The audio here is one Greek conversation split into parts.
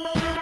you.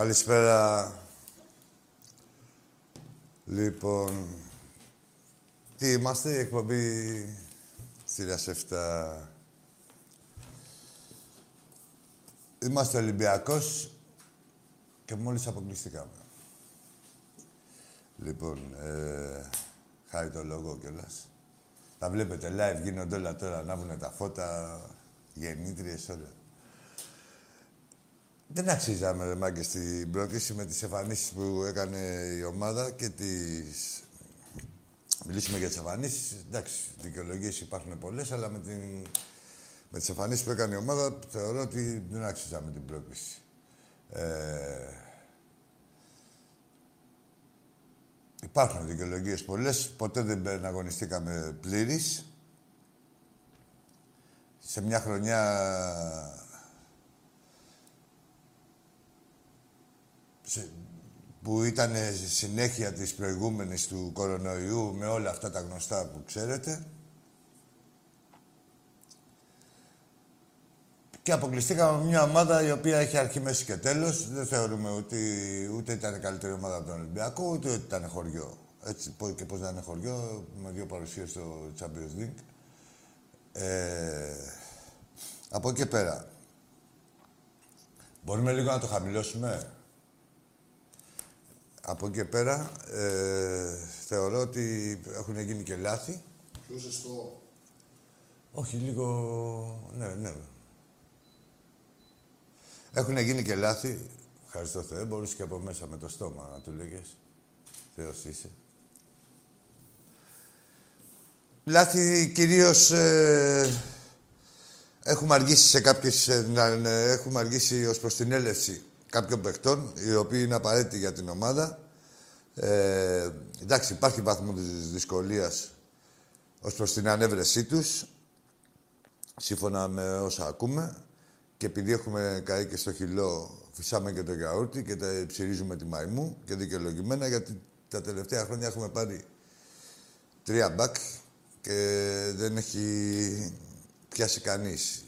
Καλησπέρα. Λοιπόν, τι είμαστε, η εκπομπή Σύρια 7. Είμαστε Ολυμπιακός και μόλις αποκλειστήκαμε. Λοιπόν, ε, χάρη το λόγο κιόλας. Τα βλέπετε live, γίνονται όλα τώρα, ανάβουνε τα φώτα, γεννήτριες, όλα. Δεν αξίζαμε, ρε Μάγκε, στην πρόκληση με τις εμφανίσεις που έκανε η ομάδα και τις... Μιλήσουμε για τις εμφανίσεις. Εντάξει, δικαιολογίες υπάρχουν πολλές, αλλά με, την... με τις εμφανίσεις που έκανε η ομάδα θεωρώ ότι δεν αξίζαμε την πρόκληση. Ε... Υπάρχουν δικαιολογίες πολλές. Ποτέ δεν αγωνιστήκαμε πλήρης. Σε μια χρονιά που ήταν συνέχεια της προηγούμενης του κορονοϊού με όλα αυτά τα γνωστά που ξέρετε. Και αποκλειστήκαμε μια ομάδα η οποία έχει αρχή, μέση και τέλος. Δεν θεωρούμε ότι ούτε ήταν καλύτερη ομάδα από τον Ολυμπιακό, ούτε ότι ήταν χωριό. Έτσι και πώς να είναι χωριό, με δύο παρουσίες στο Champions League. Ε, από εκεί και πέρα. Μπορούμε λίγο να το χαμηλώσουμε; Από εκεί και πέρα ε, θεωρώ ότι έχουν γίνει και λάθη. Πιο ζεστό. Όχι, λίγο... Ναι, ναι. Έχουν γίνει και λάθη. Ευχαριστώ Θεέ. Μπορείς και από μέσα με το στόμα να του λέγες. Θεός είσαι. Λάθη κυρίως... Ε, έχουμε αργήσει σε κάποιες... Ε, να, έχουμε αργήσει ως προς την έλευση κάποιων παιχτών, οι οποίοι είναι απαραίτητοι για την ομάδα. Ε, εντάξει, υπάρχει βαθμό της δυσκολίας ως προς την ανέβρεσή τους, σύμφωνα με όσα ακούμε. Και επειδή έχουμε καεί και στο χυλό, φυσάμε και το γιαούρτι και τα ψυρίζουμε τη μαϊμού και δικαιολογημένα, γιατί τα τελευταία χρόνια έχουμε πάρει τρία μπακ και δεν έχει πιάσει κανείς.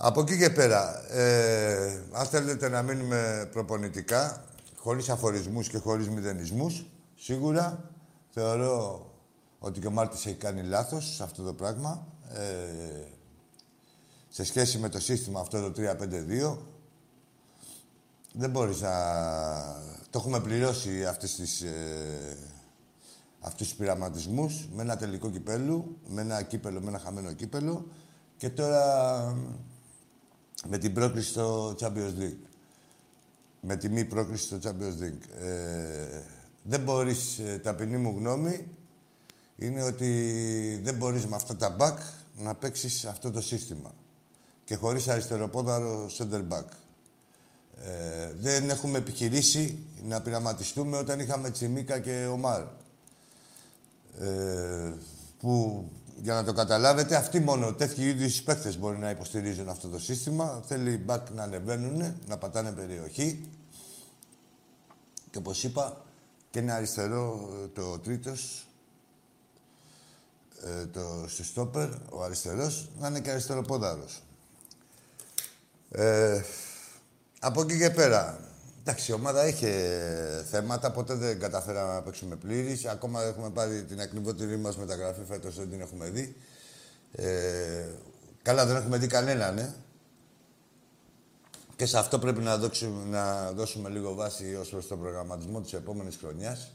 Από εκεί και πέρα, ε, αν θέλετε να μείνουμε προπονητικά, χωρίς αφορισμούς και χωρίς μηδενισμούς, σίγουρα θεωρώ ότι και ο Μάρτης έχει κάνει λάθος σε αυτό το πράγμα. Ε, σε σχέση με το σύστημα αυτό το 3-5-2, δεν μπορείς να... Το έχουμε πληρώσει αυτές τις, ε, αυτούς τους πειραματισμούς με ένα τελικό κυπέλου, με ένα κύπελο, με ένα χαμένο κύπελο και τώρα με την πρόκληση στο Champions League. Με τη μη πρόκληση στο Champions League. Ε, δεν μπορείς, ε, ταπεινή μου γνώμη, είναι ότι δεν μπορείς με αυτά τα back να παίξεις αυτό το σύστημα. Και χωρίς αριστεροπόδαρο center back. Ε, δεν έχουμε επιχειρήσει να πειραματιστούμε όταν είχαμε Τσιμίκα και Ομάρ. Ε, που, για να το καταλάβετε, αυτοί μόνο τέτοιοι είδους παίκτες μπορεί να υποστηρίζουν αυτό το σύστημα. Θέλει μπακ να ανεβαίνουν, να πατάνε περιοχή. Και όπως είπα, και είναι αριστερό το τρίτος, ε, το στόπερ, ο αριστερός, να είναι και αριστεροπόδαρος. Ε, από εκεί και πέρα, εντάξει, η ομάδα είχε θέματα, ποτέ δεν καταφέραμε να παίξουμε πλήρης. Ακόμα έχουμε πάρει την ακριβότερη μας μεταγραφή φέτος, δεν την έχουμε δει. Ε, καλά, δεν έχουμε δει κανέναν, ναι. Και σε αυτό πρέπει να, δώσουμε, να δώσουμε λίγο βάση ως προς τον προγραμματισμό της επόμενης χρονιάς.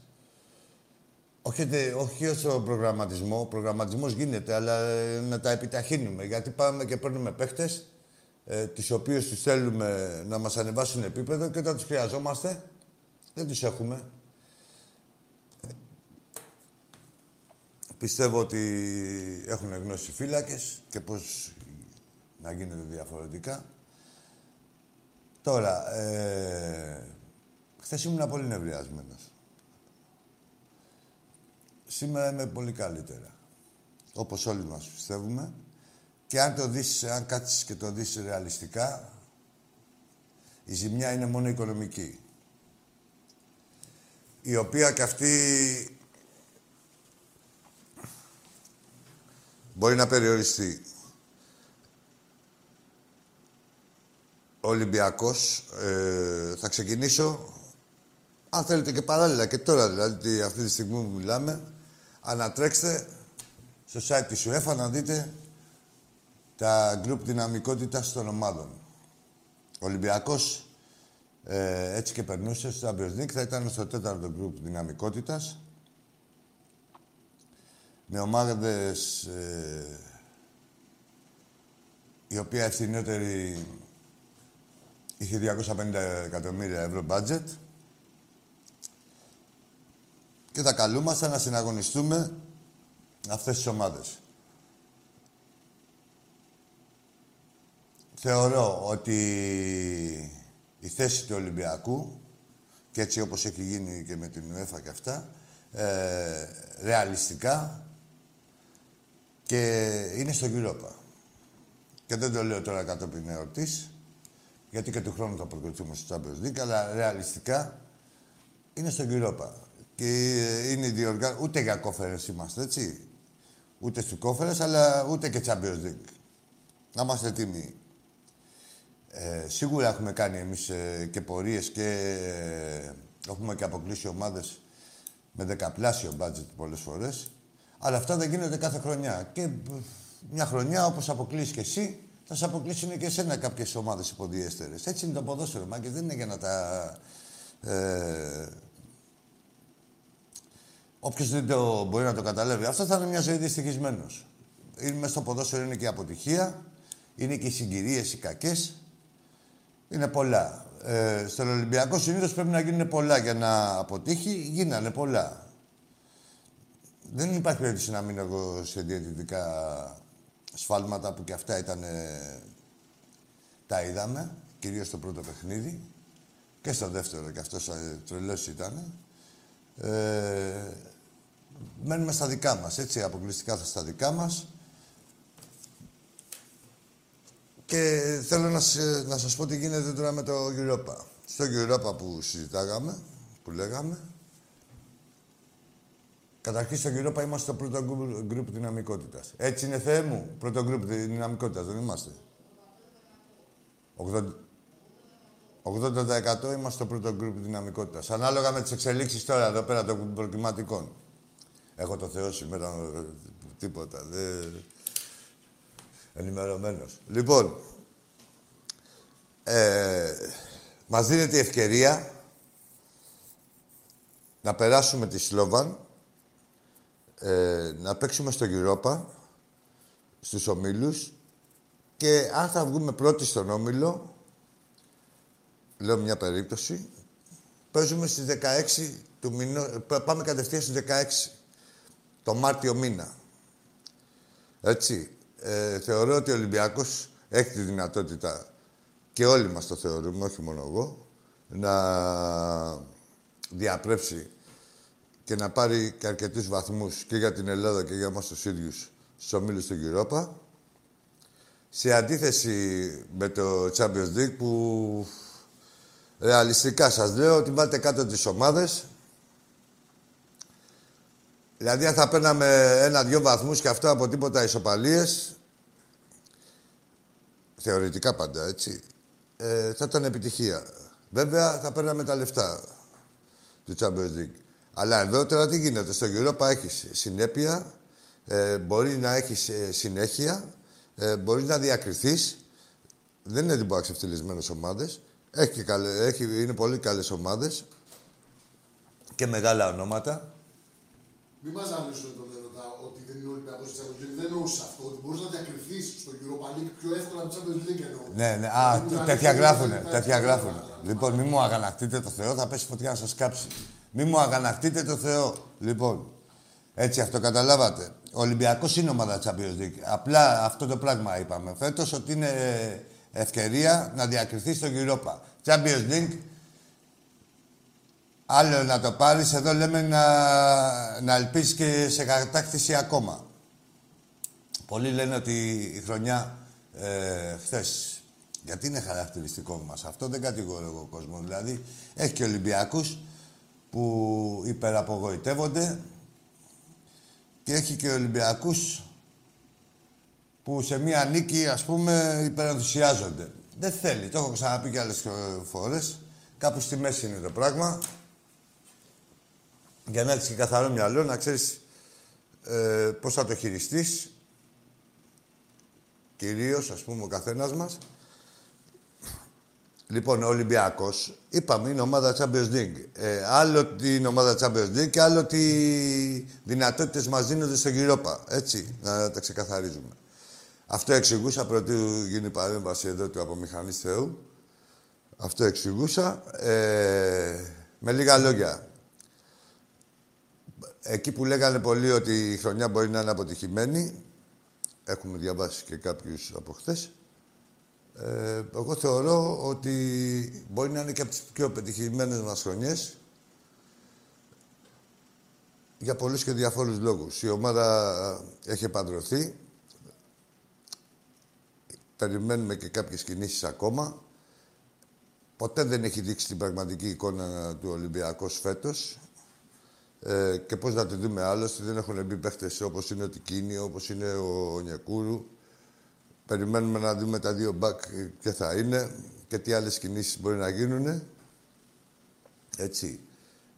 Όχι, όχι ως τον προγραμματισμό, ο προγραμματισμός γίνεται, αλλά ε, να τα επιταχύνουμε. Γιατί πάμε και παίρνουμε παίχτες, ε, τις οποίες τους θέλουμε να μας ανεβάσουν επίπεδο και όταν τους χρειαζόμαστε, δεν τους έχουμε. Πιστεύω ότι έχουν γνώσει φύλακες και πώς να γίνεται διαφορετικά. Τώρα, ε, χθες ήμουν πολύ νευριασμένος. Σήμερα είμαι πολύ καλύτερα. Όπως όλοι μας πιστεύουμε. Και αν το δεις, αν κάτσεις και το δεις ρεαλιστικά, η ζημιά είναι μόνο οικονομική. Η οποία και αυτή μπορεί να περιοριστεί. Ο Ολυμπιακός, ε, θα ξεκινήσω, αν θέλετε και παράλληλα και τώρα δηλαδή αυτή τη στιγμή που μιλάμε, ανατρέξτε στο site της UEFA να δείτε τα γκρουπ δυναμικότητας των ομάδων. Ο Ολυμπιακός ε, έτσι και περνούσε στο Champions League, θα ήταν στο τέταρτο γκρουπ δυναμικότητας με ομάδες ε, η οποία ευθυνότερη είχε 250 εκατομμύρια ευρώ budget και θα καλούμαστε να συναγωνιστούμε αυτές τις ομάδες. Θεωρώ ότι η θέση του Ολυμπιακού και έτσι όπως έχει γίνει και με την UEFA και αυτά, ε, ρεαλιστικά και είναι στο Europa. Και δεν το λέω τώρα κατόπιν εορτής, γιατί και του χρόνου θα προκριθούμε στο Champions League, αλλά ρεαλιστικά είναι στο Europa. Και είναι διοργάνωση, ούτε για κόφερες είμαστε, έτσι. Ούτε στους κόφερες, αλλά ούτε και Champions League. Να είμαστε έτοιμοι. Ε, σίγουρα έχουμε κάνει εμείς ε, και πορείες και ε, έχουμε και αποκλείσει ομάδες με δεκαπλάσιο budget πολλές φορές. Αλλά αυτά δεν γίνονται κάθε χρονιά. Και μια χρονιά, όπως αποκλείσει και εσύ, θα σε αποκλείσουν και εσένα κάποιες ομάδες υποδιέστερες. Έτσι είναι το ποδόσφαιρο, και δεν είναι για να τα... Ε, Όποιος δεν το μπορεί να το καταλάβει αυτό θα είναι μια ζωή δυστυχισμένος. Είναι μέσα στο ποδόσφαιρο είναι και η αποτυχία, είναι και οι συγκυρίες οι κακές. Είναι πολλά. Ε, στον Ολυμπιακό συνήθως πρέπει να γίνουν πολλά για να αποτύχει. Γίνανε πολλά. Δεν υπάρχει περίπτωση να μείνω εγώ σε διαιτητικά σφάλματα που και αυτά ήταν. τα είδαμε, κυρίως στο πρώτο παιχνίδι και στο δεύτερο, και αυτός τρελός ήταν. Ε, μένουμε στα δικά μας, έτσι, αποκλειστικά στα δικά μας. Και θέλω να, να σας πω τι γίνεται τώρα με το Europa. Στο Europa που συζητάγαμε, που λέγαμε, Καταρχήν στο Europa είμαστε στο πρώτο γκρουπ δυναμικότητας. Έτσι είναι Θεέ μου, πρώτο γκρουπ δυναμικότητας, δεν είμαστε. 80%, 80 είμαστε στο πρώτο γκρουπ δυναμικότητας. Ανάλογα με τις εξελίξεις τώρα εδώ πέρα των προκριματικών. Έχω το Θεό σήμερα, τίποτα. Δεν... Ενημερωμένος. Λοιπόν, ε, μας δίνεται η ευκαιρία να περάσουμε τη Σλόβαν, ε, να παίξουμε στο Europa, στους ομίλους και αν θα βγούμε πρώτοι στον όμιλο, λέω μια περίπτωση, παίζουμε στις 16 του μηνό, πάμε κατευθείαν στις 16 το Μάρτιο μήνα. Έτσι. Ε, θεωρώ ότι ο Ολυμπιακός έχει τη δυνατότητα και όλοι μας το θεωρούμε, όχι μόνο εγώ, να διαπρέψει και να πάρει και αρκετούς βαθμούς και για την Ελλάδα και για μας τους ίδιους στους ομίλους του Europa. Σε αντίθεση με το Champions League που ρεαλιστικά σας λέω ότι βάλτε κάτω τις ομάδες. Δηλαδή αν θα παίρναμε ένα-δυο βαθμούς και αυτό από τίποτα ισοπαλίες, θεωρητικά πάντα, έτσι, ε, θα ήταν επιτυχία. Βέβαια θα παίρναμε τα λεφτά του Champions League. Αλλά εδώ τώρα τι γίνεται. Στο Europa έχει συνέπεια, ε, μπορεί να έχει ε, συνέχεια, ε, μπορεί να διακριθείς. Δεν είναι τίποτα ξεφτυλισμένε ομάδες. Έχει, έχει, είναι πολύ καλές ομάδες και μεγάλα ονόματα. Μην μας ζαλίσουν τον έρωτα ότι δεν είναι Ολυμπιακός τη Champions League. Δεν εννοούσα αυτό. Ότι μπορείς να διακριθείς στο Europa League πιο εύκολα από τη Champions League εννοώ. Ναι, ναι. Α, τέτοια γράφουνε. Τέτοια γράφουνε. Λοιπόν, μην μου αγανακτείτε το Θεό, θα πέσει φωτιά να σας κάψει. Μη μου αγανακτείτε το Θεό. Λοιπόν, έτσι αυτό καταλάβατε. Ο Ολυμπιακός είναι ομάδα Champions League. Απλά αυτό το πράγμα είπαμε φέτος ότι είναι ευκαιρία να διακριθείς στο Europa. Champions League, άλλο να το πάρεις, εδώ λέμε να, να ελπίσεις και σε κατάκτηση ακόμα. Πολλοί λένε ότι η χρονιά ε, χθες, γιατί είναι χαρακτηριστικό μας αυτό, δεν κατηγορώ εγώ κόσμο. Δηλαδή, έχει και Ολυμπιακούς που υπεραπογοητεύονται και έχει και Ολυμπιακούς που σε μία νίκη, ας πούμε, υπερενθουσιάζονται. Δεν θέλει. Το έχω ξαναπεί και άλλες φορές. Κάπου στη μέση είναι το πράγμα. Για να έχεις και καθαρό μυαλό, να ξέρεις ε, πώς θα το χειριστείς. Κυρίως, ας πούμε, ο καθένας μας. Λοιπόν, ο Ολυμπιακός, είπαμε, είναι ομάδα Champions League. Ε, άλλο την ομάδα Champions League και άλλο τι δυνατότητες μας δίνονται στο Europa. Έτσι, να τα ξεκαθαρίζουμε. Αυτό εξηγούσα πρωτού γίνει παρέμβαση εδώ του απομηχανή Θεού. Αυτό εξηγούσα. Ε, με λίγα λόγια. Εκεί που λέγανε πολλοί ότι η χρονιά μπορεί να είναι αποτυχημένη, έχουμε διαβάσει και κάποιους από χθες, ε, εγώ θεωρώ ότι μπορεί να είναι και από τις πιο πετυχημένες μας χρονιές για πολλούς και διαφόρους λόγους. Η ομάδα έχει επαντρωθεί. Περιμένουμε και κάποιες κινήσεις ακόμα. Ποτέ δεν έχει δείξει την πραγματική εικόνα του Ολυμπιακού φέτος. Ε, και πώς να τη δούμε άλλωστε. Δεν έχουν μπει παίχτες όπως είναι ο Τικίνη, όπως είναι ο Νιακούρου. Περιμένουμε να δούμε τα δύο μπακ και θα είναι και τι άλλες κινήσεις μπορεί να γίνουν. Έτσι.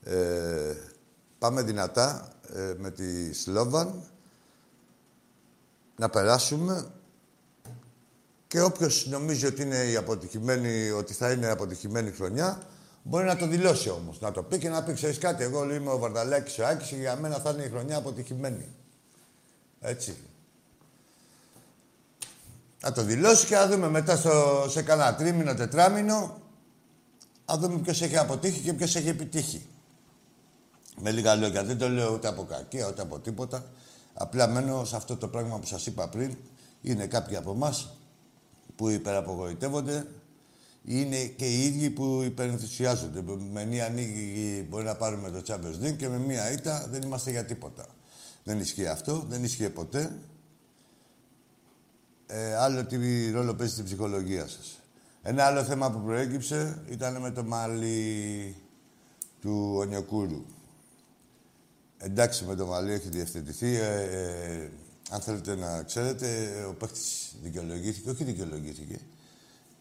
Ε, πάμε δυνατά ε, με τη Σλόβαν να περάσουμε και όποιος νομίζει ότι, είναι η αποτυχημένη, ότι θα είναι αποτυχημένη χρονιά μπορεί να το δηλώσει όμως. Να το πει και να πει ξέρεις κάτι, εγώ είμαι ο Βαρδαλάκης ο Άκης και για μένα θα είναι η χρονιά αποτυχημένη. Έτσι. Να το δηλώσει και να δούμε μετά στο, σε κανένα τρίμηνο, τετράμινο, να δούμε ποιος έχει αποτύχει και ποιος έχει επιτύχει. Με λίγα λόγια, δεν το λέω ούτε από κακία, ούτε από τίποτα. Απλά μένω σε αυτό το πράγμα που σας είπα πριν. Είναι κάποιοι από εμάς που υπεραπογοητεύονται. Είναι και οι ίδιοι που υπερενθουσιάζονται. Με μία νίκη μπορεί να πάρουμε το Champions League και με μία ήττα δεν είμαστε για τίποτα. Δεν ισχύει αυτό, δεν ισχύει ποτέ ε, άλλο τι ρόλο παίζει στην ψυχολογία σας. Ένα άλλο θέμα που προέκυψε ήταν με το μαλλί του Ονιοκούρου. Εντάξει, με το μαλλί έχει διευθετηθεί. Ε, ε, αν θέλετε να ξέρετε, ο παίκτης δικαιολογήθηκε, όχι δικαιολογήθηκε.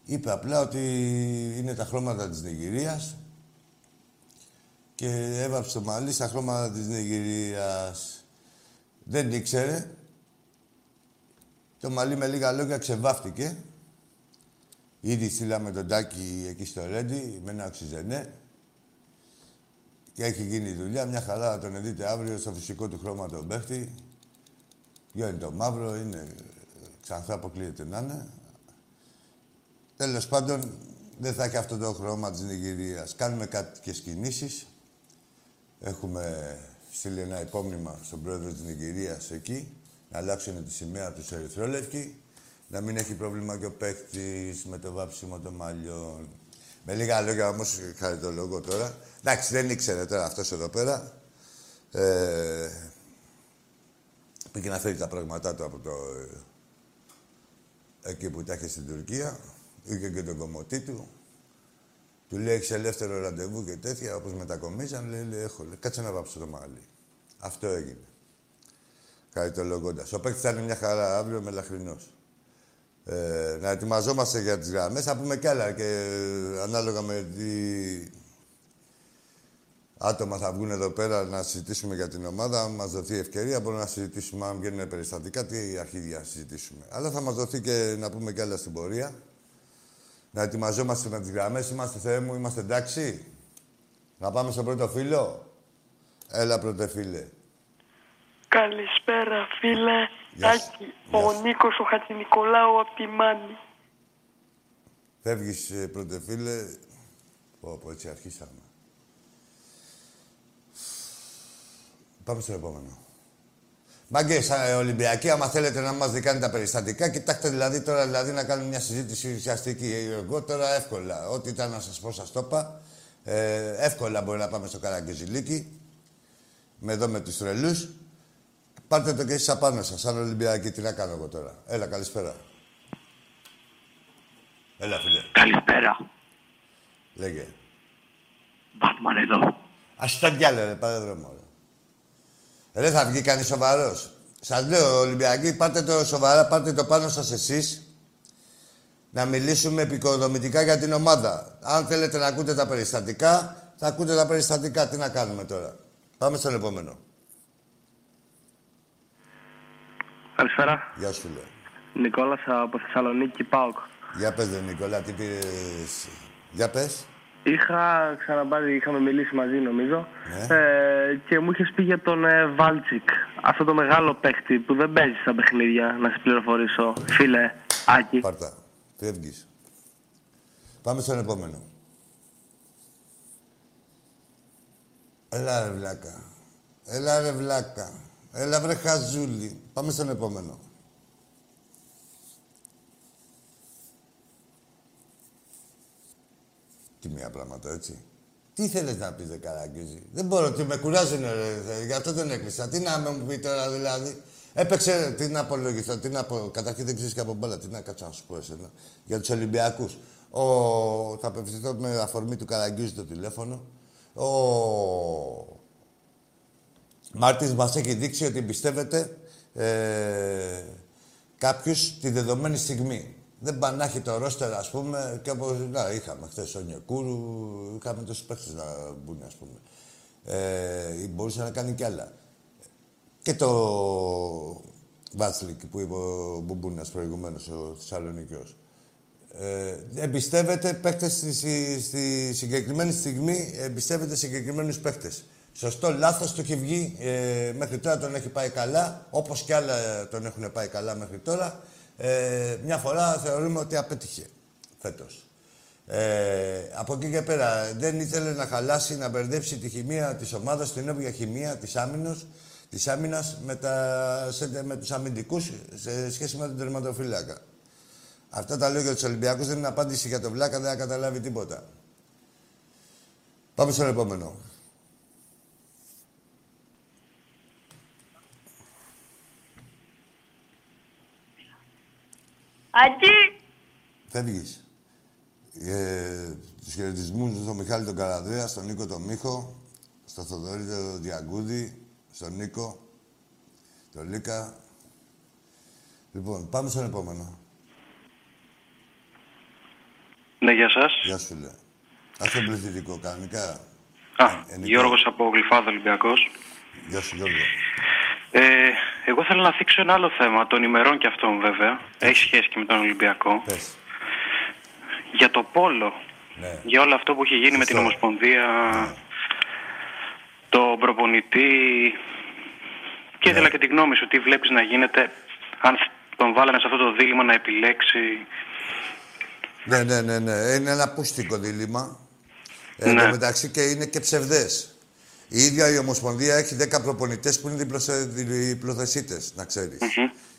Είπε απλά ότι είναι τα χρώματα της Νιγηρίας και έβαψε το μαλλί στα χρώματα της Νιγηρίας. Δεν ήξερε το μαλλί με λίγα λόγια ξεβάφτηκε. Ήδη στείλαμε τον Τάκη εκεί στο Ρέντι με ένα οξυζενέ. Και έχει γίνει η δουλειά. Μια χαρά θα τον δείτε αύριο στο φυσικό του χρώμα τον παίχτη. είναι το μαύρο, είναι ξανθά αποκλείεται να είναι. Τέλος πάντων, δεν θα έχει αυτό το χρώμα της Νιγηρίας. Κάνουμε κάποιες κινήσεις. Έχουμε στείλει ένα υπόμνημα στον πρόεδρο της Νιγηρίας εκεί να αλλάξουν τη σημαία του ερυθρόλευκη Να μην έχει πρόβλημα και ο παίκτης με το βάψιμο των μαλλιών. Με λίγα λόγια όμως, λόγο τώρα. Εντάξει, δεν ήξερε τώρα αυτός εδώ πέρα. Ε, πήγε να φέρει τα πράγματά του από το... Ε, εκεί που τα είχε στην Τουρκία. Είχε και τον κομμωτή του. Του λέει, έχεις ελεύθερο ραντεβού και τέτοια, όπως μετακομίσαν. Λέει, λέει, έχω. Λέει, κάτσε να βάψω το μάλι. Αυτό έγινε. Χαριτολογώντας. Ο παίκτης θα είναι μια χαρά αύριο με λαχρινός. Ε, να ετοιμαζόμαστε για τις γραμμές. Θα πούμε κι άλλα και ανάλογα με τι άτομα θα βγουν εδώ πέρα να συζητήσουμε για την ομάδα. Αν μας δοθεί ευκαιρία, μπορούμε να συζητήσουμε αν βγαίνουν περιστατικά, τι αρχίδια συζητήσουμε. Αλλά θα μας δοθεί και να πούμε κι άλλα στην πορεία. Να ετοιμαζόμαστε με τις γραμμές. Είμαστε Θεέ μου, είμαστε εντάξει. Να πάμε στο πρώτο φίλο. Έλα, πρώτο φίλε. Καλησπέρα, φίλε. Τάκη, ο Νίκος ο Χατζηνικολάου από τη Μάνη. Φεύγεις, ε, πρώτε φίλε. Πω, πω, έτσι αρχίσαμε. Πάμε στο επόμενο. Μαγκέ, σαν Ολυμπιακοί, άμα θέλετε να μας δικάνε τα περιστατικά, κοιτάξτε δηλαδή τώρα δηλαδή, να κάνουμε μια συζήτηση ουσιαστική. Εγώ τώρα εύκολα, ό,τι ήταν να σας πω, σας το είπα. Ε, εύκολα μπορεί να πάμε στο Καραγκεζιλίκι, με εδώ με τους τρελούς. Πάρτε το και εσείς απάνω σας, σαν Ολυμπιακοί. Τι να κάνω εγώ τώρα. Έλα, καλησπέρα. Έλα, φίλε. Καλησπέρα. Λέγε. Μπάτμαν εδώ. Α τα διάλε, ρε, πάρε δρόμο. Δεν θα βγει κανείς σοβαρός. Σας λέω, Ολυμπιακοί, πάρτε το σοβαρά, πάρτε το πάνω σας εσείς. Να μιλήσουμε επικοδομητικά για την ομάδα. Αν θέλετε να ακούτε τα περιστατικά, θα ακούτε τα περιστατικά. Τι να κάνουμε τώρα. Πάμε στον επόμενο. Καλησπέρα. Γεια σου, λέω. Νικόλας από Θεσσαλονίκη, ΠΑΟΚ. Για πες, δε, Νικόλα, τι πήρες... Για πες. Είχα ξαναπάρει, είχαμε μιλήσει μαζί νομίζω Ναι. ε, και μου είχες πει για τον ε, Βάλτσικ. Αυτό το μεγάλο παίχτη που δεν παίζει στα παιχνίδια, να σε πληροφορήσω. Φίλε, Άκη. Πάρτα. Φεύγεις. Πάμε στον επόμενο. Έλα ρε βλάκα. Έλα ρε βλάκα. Έλα βρε χαζούλη. Πάμε στον επόμενο. Τι μία πράγματα, έτσι. Τι θέλεις να πεις, δε Καραγκίζη. Δεν μπορώ, τι με κουράζουν, ρε. Γι' αυτό δεν έκλεισα. Τι να με μου πει τώρα, δηλαδή. Έπαιξε, τι να απολογηθώ, τι να πω. Καταρχήν δεν ξέρεις και από μπάλα, τι να κάτσω να σου πω εσένα. Για τους Ολυμπιακούς. Ο... Θα απευθυνθώ με αφορμή του Καραγκίζη το τηλέφωνο. Ο Μάρτης μας έχει δείξει ότι πιστεύετε ε, κάποιους τη δεδομένη στιγμή. Δεν πάνε να έχει το ρόστερ, ας πούμε, και όπως να, είχαμε χθες ο Νιεκούρου, είχαμε τόσους παίχτες να μπουν, ας πούμε. Ε, μπορούσε να κάνει κι άλλα. Και το Βάτσλικ που είπε ο Μπουμπούνας προηγουμένως, ο Θεσσαλονικιός. Ε, εμπιστεύεται παίχτες στη, στη, στη συγκεκριμένη στιγμή, εμπιστεύεται συγκεκριμένους παίχτες. Σωστό, λάθος, το έχει βγει. Ε, μέχρι τώρα τον έχει πάει καλά, όπως κι άλλα τον έχουν πάει καλά μέχρι τώρα. Ε, μια φορά θεωρούμε ότι απέτυχε φέτος. Ε, από εκεί και πέρα δεν ήθελε να χαλάσει, να μπερδέψει τη χημεία της ομάδας, την όποια χημεία της άμυνος, της άμυνας με, τα, σε, με τους αμυντικούς σε σχέση με τον τερματοφύλακα. Αυτά τα λέω για τους Ολυμπιακούς, δεν είναι απάντηση για τον Βλάκα, δεν θα καταλάβει τίποτα. Πάμε στον επόμενο. Άκη! Φεύγεις. Ε, τους χαιρετισμούς στον Μιχάλη τον Καραδρέα, στον Νίκο τον Μίχο, στον Θοδωρή τον Διαγκούδη, στον Νίκο, τον Λίκα. Λοιπόν, πάμε στον επόμενο. Ναι, γεια σας. Γεια σου, φίλε. Ας τον πληθυντικό, κανονικά. Α, Ε, Νικό. Γιώργος από Γλυφάδο Ολυμπιακός. Γεια σου, Γιώργο. Ε, εγώ θέλω να θίξω ένα άλλο θέμα, των ημερών και αυτών βέβαια. Έχει σχέση και με τον Ολυμπιακό. Πες. Για το πόλο. Ναι. Για όλο αυτό που έχει γίνει με την Σωστό. Ομοσπονδία, Ναι. τον προπονητή. Και ήθελα και τη γνώμη σου, τι βλέπεις να γίνεται, αν τον βάλανε σε αυτό το δίλημα να επιλέξει. Ναι, ναι, ναι, ναι. Είναι ένα πούστικο δίλημα. Ε, Ναι. Εν τω μεταξύ και είναι και ψευδές. Η ίδια η Ομοσπονδία έχει 10 προπονητές που είναι διπλοθε- διπλοθεσίτες, να ξέρεις.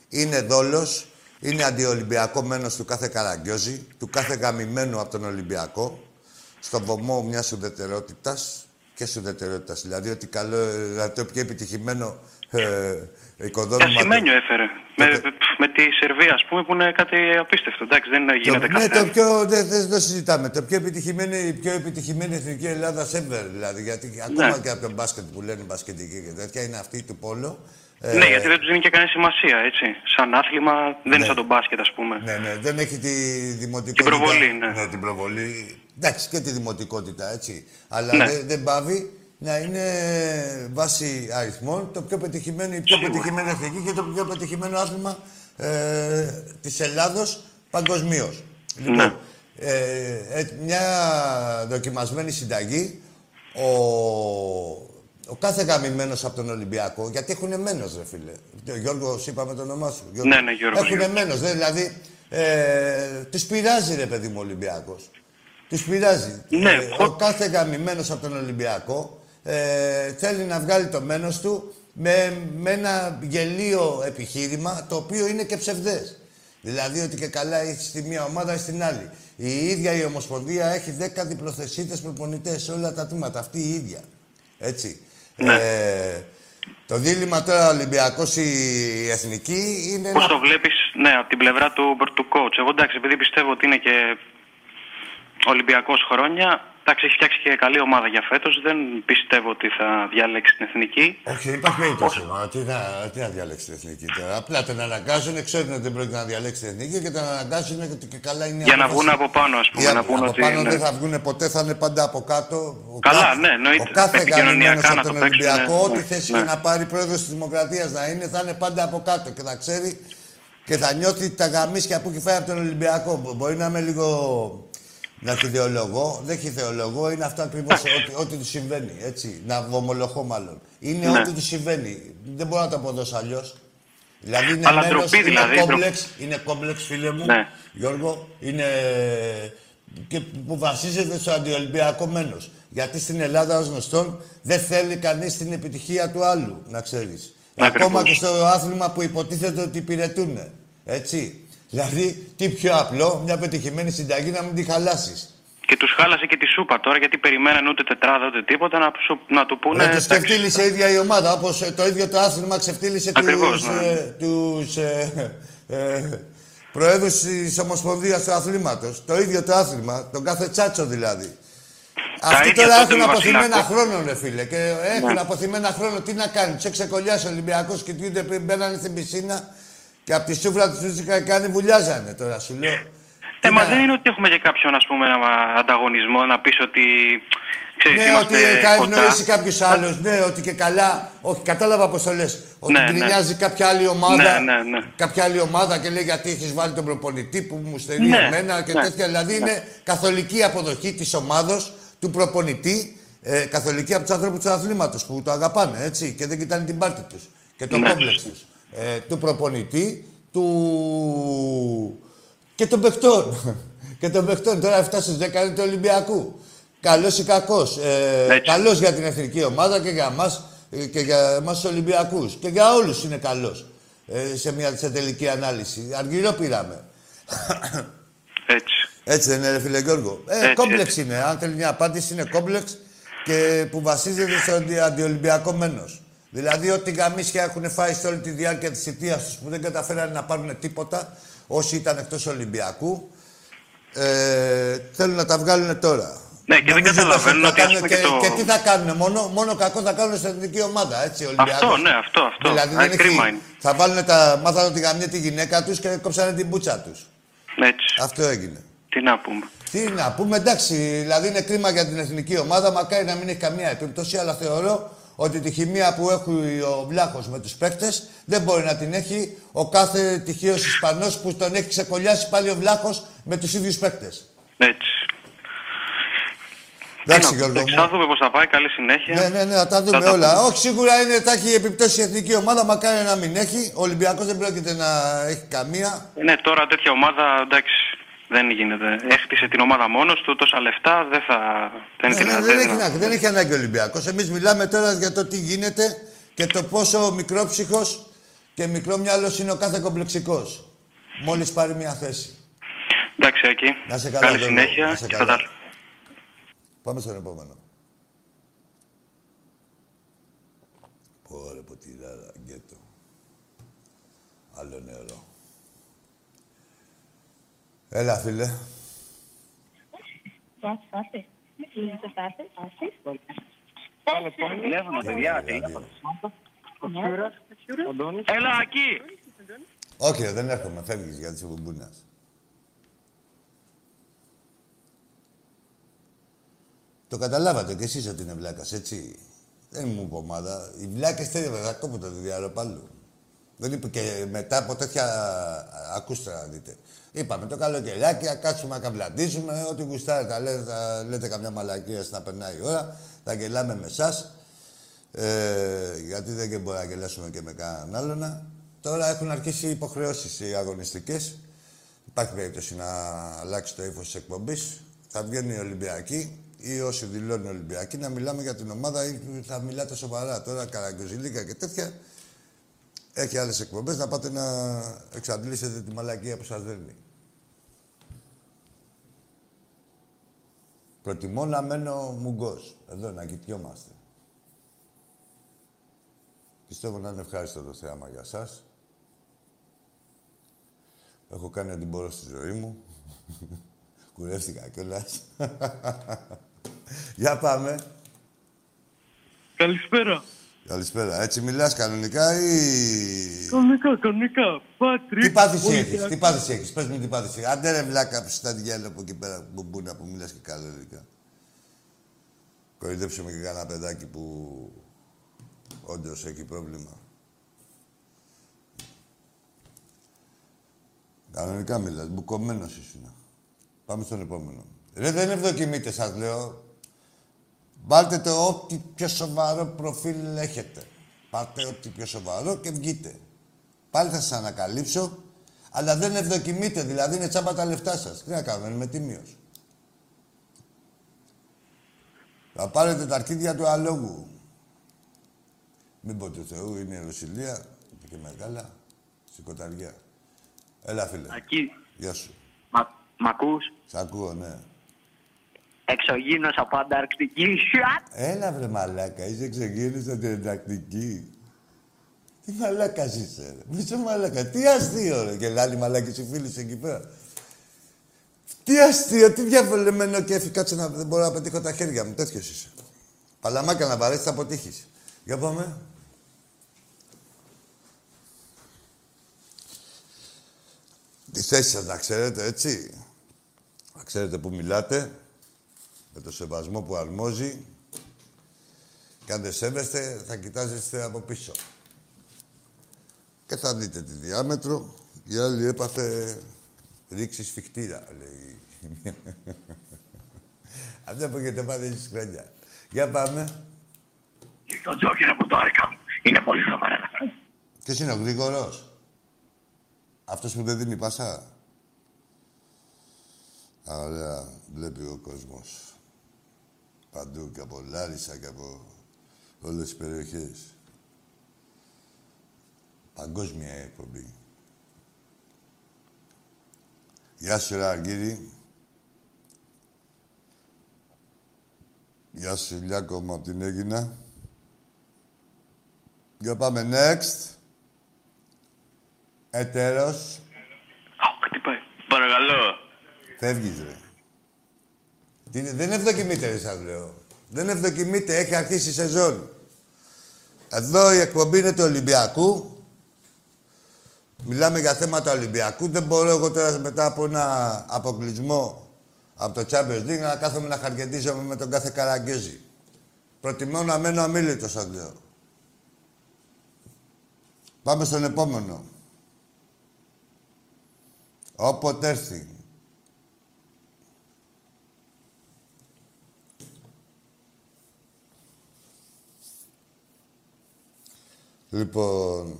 Είναι δόλος Είναι αντιολυμπιακό μένος του κάθε Καραγκιόζη, του κάθε γαμημένου από τον Ολυμπιακό, στον βωμό μιας ουδετερότητας και ουδετερότητας. Δηλαδή ότι καλό, δηλαδή το πιο επιτυχημένο ε, οικοδόμημα. Και ασημένιο έφερε. Με, με τη Σερβία, ας πούμε, που είναι κάτι απίστευτο. Εντάξει, δεν γίνεται το, κάτι. Ναι, το πιο. Δεν δε, δε συζητάμε. Το πιο επιτυχημένη, η πιο επιτυχημένη εθνική Ελλάδα ever. Δηλαδή, γιατί Ναι. ακόμα και από τον μπάσκετ που λένε μπασκετική και τέτοια είναι αυτή του πόλο. Ναι, γιατί δεν τους δίνει και κανένα σημασία, έτσι. Σαν άθλημα δεν είναι σαν τον μπάσκετ, ας πούμε. Ναι, ναι, δεν έχει τη δημοτικότητα. Την προβολή, ναι. την προβολή. Εντάξει, και τη δημοτικότητα, έτσι. Αλλά Ναι. δεν, δεν πάβει να είναι βάση αριθμών το πιο πετυχημένο, η πιο πετυχημένη εθνική και το πιο πετυχημένο άθλημα ε, της Ελλάδος παγκοσμίως. Λοιπόν, Ναι. ε, ε, μια δοκιμασμένη συνταγή, ο, ο κάθε γαμημένος από τον Ολυμπιακό, γιατί έχουν μένος, ρε φίλε. Ο Γιώργος, είπαμε το όνομά σου. Γιώργο. Ναι, ναι, Γιώργο, Έχουν Γιώργο. μένος, δε, δηλαδή, ε, τους πειράζει, ρε παιδί μου, ο Ολυμπιακός. Τους πειράζει. Ναι, Ε, χω- ο κάθε γαμημένος από τον Ολυμπιακό ε, θέλει να βγάλει το μένος του με, με ένα γελίο επιχείρημα, το οποίο είναι και ψευδές. Δηλαδή ότι και καλά έχει στη μία ομάδα ή στην άλλη. Η ίδια η Ομοσπονδία έχει 10 διπλοθεσίτες προπονητές σε όλα τα τμήματα. Αυτή η ίδια. Έτσι. Ναι. Ε, το δίλημα τώρα Ολυμπιακός η Εθνική είναι Πώς ένα το βλέπεις, ναι, από την πλευρά του, του coach. Εγώ εντάξει, επειδή πιστεύω ότι είναι και Ολυμπιακός χρόνια, εντάξει, έχει φτιάξει και καλή ομάδα για φέτος. Δεν πιστεύω ότι θα διαλέξει την εθνική. Όχι, δεν υπάρχει περίπτωση. Μα, Τι να, τι να διαλέξει την εθνική τώρα. Απλά τον αναγκάζουν, ξέρουν ότι δεν πρόκειται να διαλέξει την εθνική και τον αναγκάζουν ότι και καλά είναι. η Για να απόφαση. βγουν από πάνω, ας πούμε, Για- να πούν από ότι πάνω είναι- δεν θα βγουν ποτέ, θα είναι πάντα από κάτω. Ο Καλά, κάθε- ναι, εννοείται. Ο κάθε Επικοινωνιακά γαμμένος να από το τον παίξουν, Ολυμπιακό, ναι, ό,τι ναι, θέση ναι. και να πάρει πρόεδρος της Δημοκρατίας να είναι, θα είναι πάντα από κάτω και θα ξέρει και θα νιώθει τα γαμίσια που έχει φάει από τον Ολυμπιακό. Μπο- Μπορεί να είμαι λίγο. Να τη θεολογώ, δεν έχει θεολογώ, είναι αυτό ακριβώς ό,τι, ό,τι του συμβαίνει. Έτσι. Να βομολογώ μάλλον. Είναι Ναι. ό,τι του συμβαίνει. Δεν μπορώ να το αποδώσω αλλιώς. Δηλαδή είναι Αλλά μέρος, ντροπή, είναι δηλαδή, κόμπλεξ, είναι κόμπλεξ, φίλε μου. Ναι. Γιώργο, είναι και που βασίζεται στο αντιολυμπιακό μένος. Γιατί στην Ελλάδα, ως γνωστόν, δεν θέλει κανείς την επιτυχία του άλλου, να ξέρεις. Ακριβώς. Ακόμα και στο άθλημα που υποτίθεται ότι υπηρετούν. Έτσι. Δηλαδή, τι πιο απλό, μια πετυχημένη συνταγή να μην τη χαλάσεις. Και τους χάλασε και τη σούπα τώρα γιατί περιμέναν ούτε τετράδα ούτε τίποτα να, σου- να του πούνε. Να το εντάξει, ξεφτύλισε η ίδια η ομάδα, όπως ε, το ίδιο το άθλημα ξεφτύλισε Ακριβώς, τους, ναι. ε, τους ε, ε, προέδρους της Ομοσπονδίας του Αθλήματος. Το ίδιο το άθλημα, τον κάθε τσάτσο δηλαδή. Αυτοί ίδια τώρα τότε έχουν με αποθυμένα Βασιλάκο. χρόνο, ρε φίλε. Και έχουν Ναι. αποθυμένα χρόνο. Τι να κάνουν. Τους έχει ξεκολλιάσει ο Ολυμπιακός και τούτε πριν μπαίνανε στην πισίνα και από τη σούφρα του του είχαν κάνει βουλιάζανε τώρα, σου λέω. Ε, Τι μα να- δεν είναι ότι έχουμε και κάποιον ας πούμε, ένα ανταγωνισμό να πεις ότι. Ξέρεις, Ναι, είμαστε ότι έχει κοντά. γνωρίσει κάποιο άλλο. Ναι, ότι και καλά. Όχι, κατάλαβα πώς το λες. Ότι Ναι, ναι. γκρινιάζει κάποια άλλη ομάδα. Ναι, ναι, ναι. Κάποια άλλη ομάδα και λέει γιατί έχεις βάλει τον προπονητή που μου στερεί Ναι, εμένα και ναι. τέτοια. Δηλαδή είναι καθολική αποδοχή της ομάδα του προπονητή. Ε, καθολική από τους ανθρώπου του αθλήματος που το αγαπάνε έτσι και δεν κοιτάνε την πάρτη τους και το Ναι. κόμπλεξ τους. Ε, του προπονητή, του. και των παιχτών. και των παιχτών. Τώρα 7 στους 10 είναι του Ολυμπιακού. Καλός ή κακός. Ε, Έτσι. καλός για την εθνική ομάδα και για εμά και για εμά τους Ολυμπιακούς. Και για όλους είναι καλός. Ε, σε μια σε τελική ανάλυση. Αργυρό πήραμε. Έτσι. Έτσι δεν είναι, ρε φίλε Γιώργο. Ε, Έτσι, κόμπλεξ έτσι. είναι. Αν θέλει μια απάντηση, είναι κόμπλεξ και που βασίζεται στο αντι- αντιολυμπιακό μένος. Δηλαδή, ό,τι γαμίσια έχουν φάει σε όλη τη διάρκεια της θητείας τους που δεν καταφέρανε να πάρουν τίποτα, όσοι ήταν εκτός Ολυμπιακού, ε, θέλουν να τα βγάλουν τώρα. Ναι, και δεν Νομίζω καταλαβαίνουν θα ότι, ας κάνουν πούμε, και, και το- και τι θα κάνουν, μόνο, μόνο κακό θα κάνουν στην εθνική ομάδα, έτσι, ο Ολυμπιακός. Αυτό, ναι, αυτό, αυτό. Δηλαδή, Α, δεν έχει, κρίμα είναι. θα βάλουν τα, μάθανε ότι γαμιέται τη γυναίκα τους και κόψανε την μπούτσα τους. Έτσι. Αυτό έγινε. Τι να πούμε. Τι να πούμε, εντάξει, δηλαδή είναι κρίμα για την εθνική ομάδα, μακάρι να μην έχει καμία επίπτωση, αλλά θεωρώ ότι τη χημεία που έχει ο Βλάχος με τους παίκτες δεν μπορεί να την έχει ο κάθε τυχαίος Ισπανός που τον έχει ξεκολλιάσει πάλι ο Βλάχος με τους ίδιους παίκτες. Έτσι. Εντάξει, Τι να- Γιώργο εντάξει, Θα μου. δούμε πώ θα πάει. Καλή συνέχεια. Ναι, ναι, ναι, θα τα δούμε τα όλα. πούμε. Όχι, σίγουρα είναι, θα έχει επιπτώσεις η εθνική ομάδα, μακάρι να μην έχει. Ο Ολυμπιακός δεν πρόκειται να έχει καμία. Ναι, τώρα τέτοια ομάδα εντάξει. Δεν γίνεται. Έχτισε την ομάδα μόνος του, τόσα λεφτά δεν θα. Δεν, Ναι, είναι ναι, δυνατό, δεν, δεν έχει, θα- να- δεν έχει ανάγκη ο Ολυμπιακός. Εμείς μιλάμε τώρα για το τι γίνεται και το πόσο μικρόψυχος και μικρό μυαλός είναι ο κάθε κομπλεξικός. μόλις πάρει μια θέση. Εντάξει, Άκη. Να σε καλά, Καλή Γιώργο. συνέχεια. Να σε και καλά. θα τα- Πάμε στον επόμενο. Ωραία, ποτηράρα, γκέτο. Άλλο νερό. Έλα, φίλε. Τηλέφωνο, παιδιά. Έλα, εκεί. Όχι, ρε, δεν έρχομαι. Φεύγεις γιατί είσαι μπουμπούνας. Το καταλάβατε κι εσείς ότι είναι βλάκας, έτσι; Δεν μου είπε ομάδα. Οι βλάκες θέλουν να κόβουν το διαρροπάλου. Δεν είπε και μετά από τέτοια... Ακούστε να δείτε. Είπαμε το καλοκαιράκι, να κάτσουμε να καβλαντήσουμε, ό,τι γουστάρετε. Θα λέτε, θα λέτε καμιά μαλακία να περνάει η ώρα. Θα γελάμε με εσάς. Ε, γιατί δεν και μπορούμε να γελάσουμε και με κανέναν άλλον. Τώρα έχουν αρχίσει οι υποχρεώσεις οι αγωνιστικές. Υπάρχει περίπτωση να αλλάξει το ύφος της εκπομπής. Θα βγαίνουν οι Ολυμπιακοί ή όσοι δηλώνουν Ολυμπιακοί να μιλάμε για την ομάδα ή θα μιλάτε σοβαρά. Τώρα καραγκοζιλίκα και τέτοια. Έχει άλλες εκπομπές να πάτε να εξαντλήσετε τη μαλακία που σας δίνει. Προτιμώ να μένω μουγκός. Εδώ να κοιτιόμαστε. Πιστεύω να είναι ευχάριστο το θέαμα για σας. Έχω κάνει ό,τι μπορώ στη ζωή μου. Κουρεύτηκα κιόλας. Για πάμε. Καλησπέρα. Καλησπέρα. Έτσι μιλάς κανονικά ή... Κανονικά, κανονικά. Πάτρι. Τι πάθηση έχεις, τι πάθηση έχεις. Πες μου τι πάθηση έχεις. Άντε ρε βλάκα που στα διάλογο από εκεί πέρα που μπούνα που μιλάς και κανονικά. Κορυδέψουμε και κανένα παιδάκι που όντως έχει πρόβλημα. Κανονικά μιλάς, μπουκωμένος ήσουν. Πάμε στον επόμενο. Ρε δεν ευδοκιμείτε σας λέω. Βάλτε το ό,τι πιο σοβαρό προφίλ έχετε. Πάρτε ό,τι πιο σοβαρό και βγείτε. Πάλι θα σας ανακαλύψω, αλλά δεν ευδοκιμείτε, δηλαδή είναι τσάμπα τα λεφτά σας. Τι να κάνουμε, είμαι τίμιος. Θα πάρετε τα αρχίδια του αλόγου. Μην πω του Θεού, είναι η Ρωσιλία και μεγάλα, σηκωταριά. Έλα, φίλε. Ακή. Γεια σου. Μα, μ' ακούς; Σ' ακούω, ναι. Εξωγήινος από Ανταρκτική. Έλα, βρε μαλάκα, είσαι εξεγγύρης από την εντακτική. Τι μαλάκα είσαι, ρε. Μισό μαλάκα. Τι αστείο, ρε. Και λάλη μαλάκα οι φίλοι σου εκεί πέρα. Τι αστείο, τι διαβολεμένο κέφι. Κάτσε να δεν μπορώ να πετύχω τα χέρια μου. Τέτοιος είσαι. Παλαμάκα να βαρέσεις, θα αποτύχεις. Για πάμε. Τη θέση σας να ξέρετε, έτσι. Να ξέρετε που μιλάτε. Με το σεβασμό που αρμόζει. Και αν δεν σέβεστε, θα κοιτάζεστε από πίσω. Και θα δείτε τη διάμετρο. Η άλλη έπαθε ρήξη σφιχτήρα, λέει. Αυτό που έχετε πάθει εσείς χρόνια. Για πάμε. Το τζόκερ από το άρκα μου. Είναι πολύ σοβαρά. Ποιος είναι ο Γρήγορος. Αυτός που δεν δίνει πάσα. Α, Ωραία. Βλέπει ο κόσμος. Παντού και από Λάρισα και από όλες τις περιοχές. Παγκόσμια η εκπομπή. Γεια σου, ρε Αργύρη. Γεια σου, Λιάκο μου, από την Έγινα. Για πάμε next. Ετέρος. Χτυπάει. Παρακαλώ. Φεύγεις, ρε. Τι είναι, δεν ευδοκιμείται, ρε, σας λέω. Δεν ευδοκιμείται, έχει αρχίσει η σεζόν. Εδώ η εκπομπή είναι του Ολυμπιακού. Μιλάμε για θέματα Ολυμπιακού. Δεν μπορώ εγώ τώρα μετά από ένα αποκλεισμό από το Champions League να κάθομαι να χαρκεντίζομαι με τον κάθε καραγκέζι. Προτιμώ να μένω αμήλυτος, σας λέω. Πάμε στον επόμενο. Όποτε έρθει. Λοιπόν,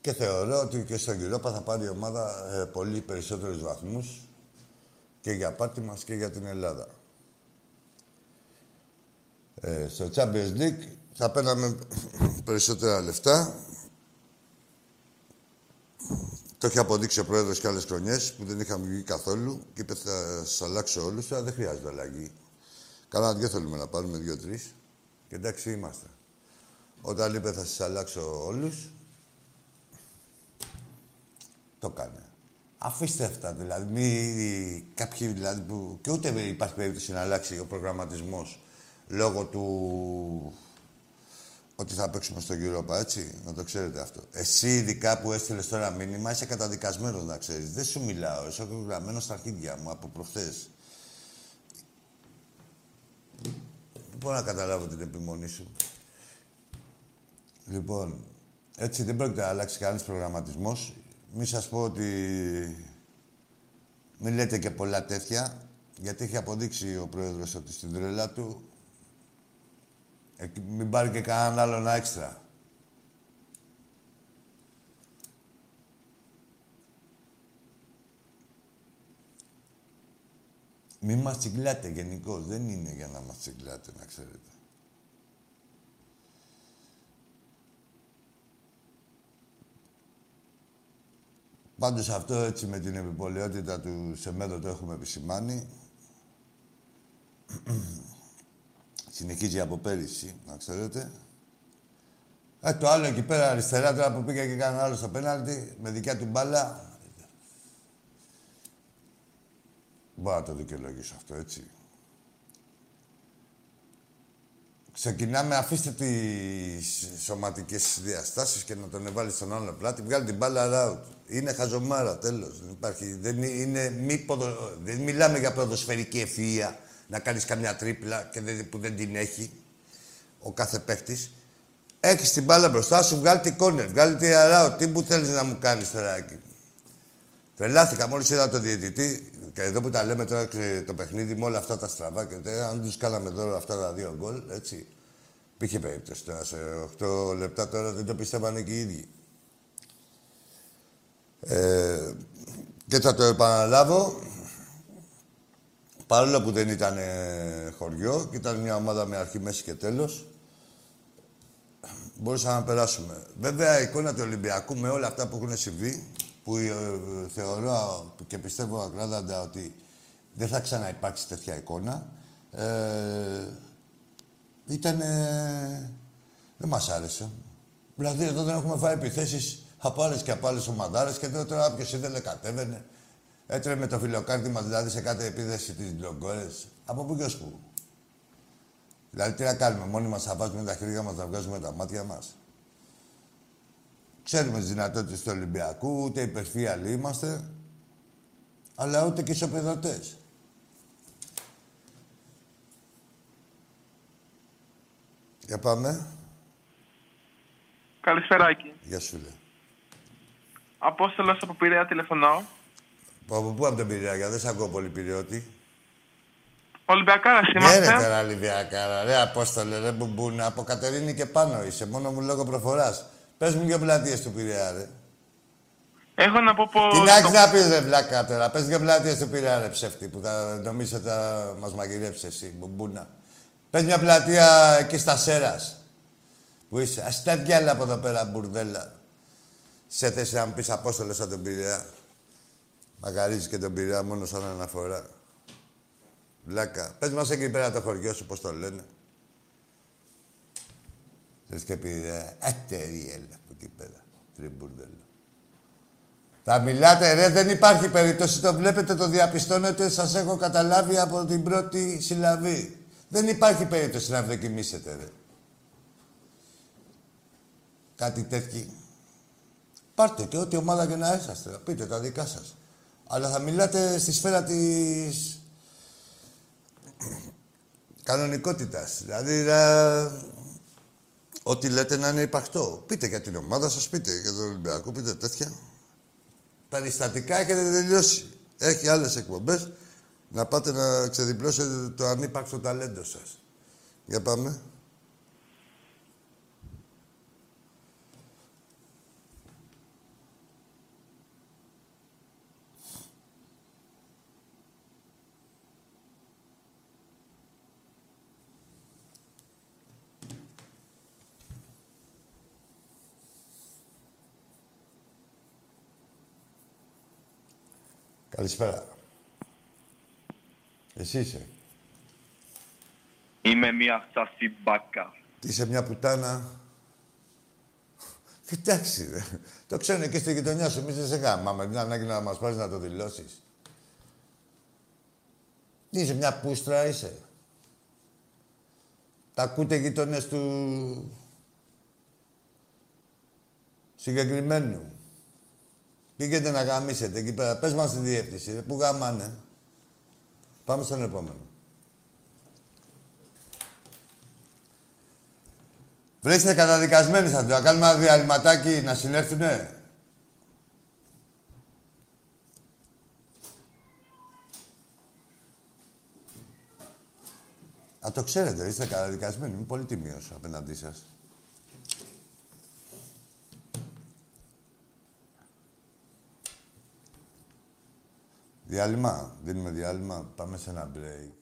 και θεωρώ ότι και στον Europa θα πάρει η ομάδα ε, πολύ περισσότερους βαθμούς και για πάτη μας και για την Ελλάδα. Ε, στο Champions League θα παίρναμε περισσότερα λεφτά Το έχει αποδείξει ο πρόεδρος και άλλες χρονιές που δεν είχαμε βγει καθόλου και είπε θα σας αλλάξω όλους. Τώρα δεν χρειάζεται αλλαγή. Καλά, δυο θέλουμε να πάρουμε δύο-τρεις. Και εντάξει είμαστε. Όταν είπε θα σας αλλάξω όλους, το κάνει. Αφήστε αυτά δηλαδή. Μη, κάποιοι δηλαδή που. και ούτε υπάρχει περίπτωση να αλλάξει ο προγραμματισμός λόγω του ότι θα παίξουμε στο Europa, έτσι. Να το ξέρετε αυτό. Εσύ, ειδικά που έστειλες τώρα μήνυμα, είσαι καταδικασμένος να ξέρεις. Δεν σου μιλάω. Είσαι γραμμένος στα αρχίδια μου από προχθές. Δεν μπορώ να καταλάβω την επιμονή σου. Λοιπόν, έτσι δεν πρόκειται να αλλάξει κανένα προγραμματισμός. Μη σας πω ότι. Μην λέτε και πολλά τέτοια, γιατί έχει αποδείξει ο πρόεδρος ότι στην τρέλα του ε, μην πάρει και κανέναν άλλον έξτρα. Μη μας τσιγκλάτε γενικώς. Δεν είναι για να μας τσιγκλάτε, να ξέρετε. Πάντως αυτό έτσι με την επιπολαιότητα του Σεμέδο το έχουμε επισημάνει. Συνεχίζει από πέρυσι, να ξέρετε. Ε, το άλλο εκεί πέρα αριστερά, τώρα που πήγε και κανένα άλλο στο πέναλτι, με δικιά του μπάλα. Μπορώ να το δικαιολογήσω αυτό, έτσι. Ξεκινάμε, αφήστε τις σωματικές διαστάσεις και να τον εβάλει στον άλλο πλάτη. Βγάλει την μπάλα out. Είναι χαζομάρα, τέλος. Δεν υπάρχει. Δεν είναι μη ποδο... Δεν μιλάμε για ποδοσφαιρική ευφυΐα να κάνεις καμιά τρίπλα και δεν, που δεν την έχει ο κάθε παίχτης. Έχεις την μπάλα μπροστά σου, βγάλει την κόνερ, βγάλει την αράο. Τι που θέλεις να μου κάνεις τώρα εκεί. Τρελάθηκα μόλις είδα τον διαιτητή και εδώ που τα λέμε τώρα το παιχνίδι με όλα αυτά τα στραβά και τώρα, αν τους κάναμε τώρα αυτά τα δύο γκολ, έτσι. Πήγε περίπτωση τώρα σε 8 λεπτά τώρα δεν το πιστεύανε και οι ίδιοι. Ε, και θα το επαναλάβω, Παρόλο που δεν ήταν ε, χωριό και ήταν μια ομάδα με αρχή, μέση και τέλος, μπορούσαμε να περάσουμε. Βέβαια, η εικόνα του Ολυμπιακού με όλα αυτά που έχουν συμβεί, που ε, θεωρώ και πιστεύω ακράδαντα ότι δεν θα ξαναυπάρξει τέτοια εικόνα, ε, ήταν... δεν μας άρεσε. Δηλαδή, εδώ δεν έχουμε φάει επιθέσεις από άλλες και από άλλες ομαδάρες και τώρα όποιος ήθελε κατέβαινε. Έτρεμε το φιλοκάρτημα δηλαδή σε κάθε επίδεση της Λογκόρε. Από πού και ως πού. Δηλαδή τι να κάνουμε, μόνοι μας θα βάζουμε τα χέρια μας να βγάζουμε τα μάτια μας. Ξέρουμε τις δυνατότητες του Ολυμπιακού, ούτε υπερφύαλοι είμαστε, αλλά ούτε και ισοπεδωτές. Για πάμε. Καλησπεράκι. Γεια σου, λέει. Απόστολος από Πειραιά τηλεφωνώ. Από πού από τον Πειραιά, δεν σ' ακούω πολύ Πειριώτη. Ολυμπιακάρας Ναι, είμαστε. ρε τώρα Ολυμπιακάρα, ρε Απόστολε, ρε Μπουμπούνα, από Κατερίνη και πάνω είσαι, μόνο μου λόγω προφοράς. Πες μου δύο πλατείες του Πειραιά, ρε. Έχω να πω πως... Τι να έχεις να πεις, ρε βλάκα τώρα. Πες δύο πλατείες του Πειραιά, ρε ψεύτη, που θα νομίζω ότι θα μας μαγειρέψεις εσύ, Μπουμπούνα. Πες μια πλατεία εκεί στα Σέρας. Που είσαι. Ας τα διάλα από εδώ πέρα, μπουρδέλα. Σε θέση να μου πεις Απόστολε σαν τον Πειραιά. Μαγαρίζεις και τον Πειραιά μόνο σαν αναφορά. Βλάκα. Πες μας εκεί πέρα το χωριό σου, πώς το λένε. Θες και Πειραιά. Έτερη έλα από εκεί πέρα. Τριμπουρδέλα. Θα μιλάτε, ρε, δεν υπάρχει περίπτωση. Το βλέπετε, το διαπιστώνετε, σας έχω καταλάβει από την πρώτη συλλαβή. Δεν υπάρχει περίπτωση να ευδοκιμήσετε, ρε. Κάτι τέτοιο. Πάρτε και ό,τι ομάδα και να είσαστε. Πείτε τα δικά σας. Αλλά θα μιλάτε στη σφαίρα της κανονικότητας. Δηλαδή, να... ό,τι λέτε να είναι υπαρκτό. Πείτε για την ομάδα σας, πείτε για τον Ολυμπιακό, πείτε τέτοια. Περιστατικά έχετε τελειώσει. Έχει άλλες εκπομπές να πάτε να ξεδιπλώσετε το ανύπαρκτο ταλέντο σας. Για πάμε. Καλησπέρα. Εσύ είσαι. Είμαι μια μπάκα. Τι είσαι μια πουτάνα. Κοιτάξτε, ρε. Το ξέρουν και στη γειτονιά σου. Εμείς δεν σε γάμαμε. Δεν ανάγκη να μας πάρεις να το δηλώσεις. Τι είσαι, μια πούστρα είσαι. Τα ακούτε οι γείτονες του συγκεκριμένου; Πήγαινε να γαμίσετε εκεί πέρα. Πες μας τη διεύθυνση. ρε. Πού γαμάνε. Πάμε στον επόμενο. Βρέστε καταδικασμένοι θα το κάνουμε ένα διαλυματάκι να συνέρθουνε. Α, το ξέρετε, είστε καταδικασμένοι. Είμαι πολύ τιμίος απέναντί σας. Διάλειμμα. Δίνουμε διάλειμμα. Πάμε σε ένα break.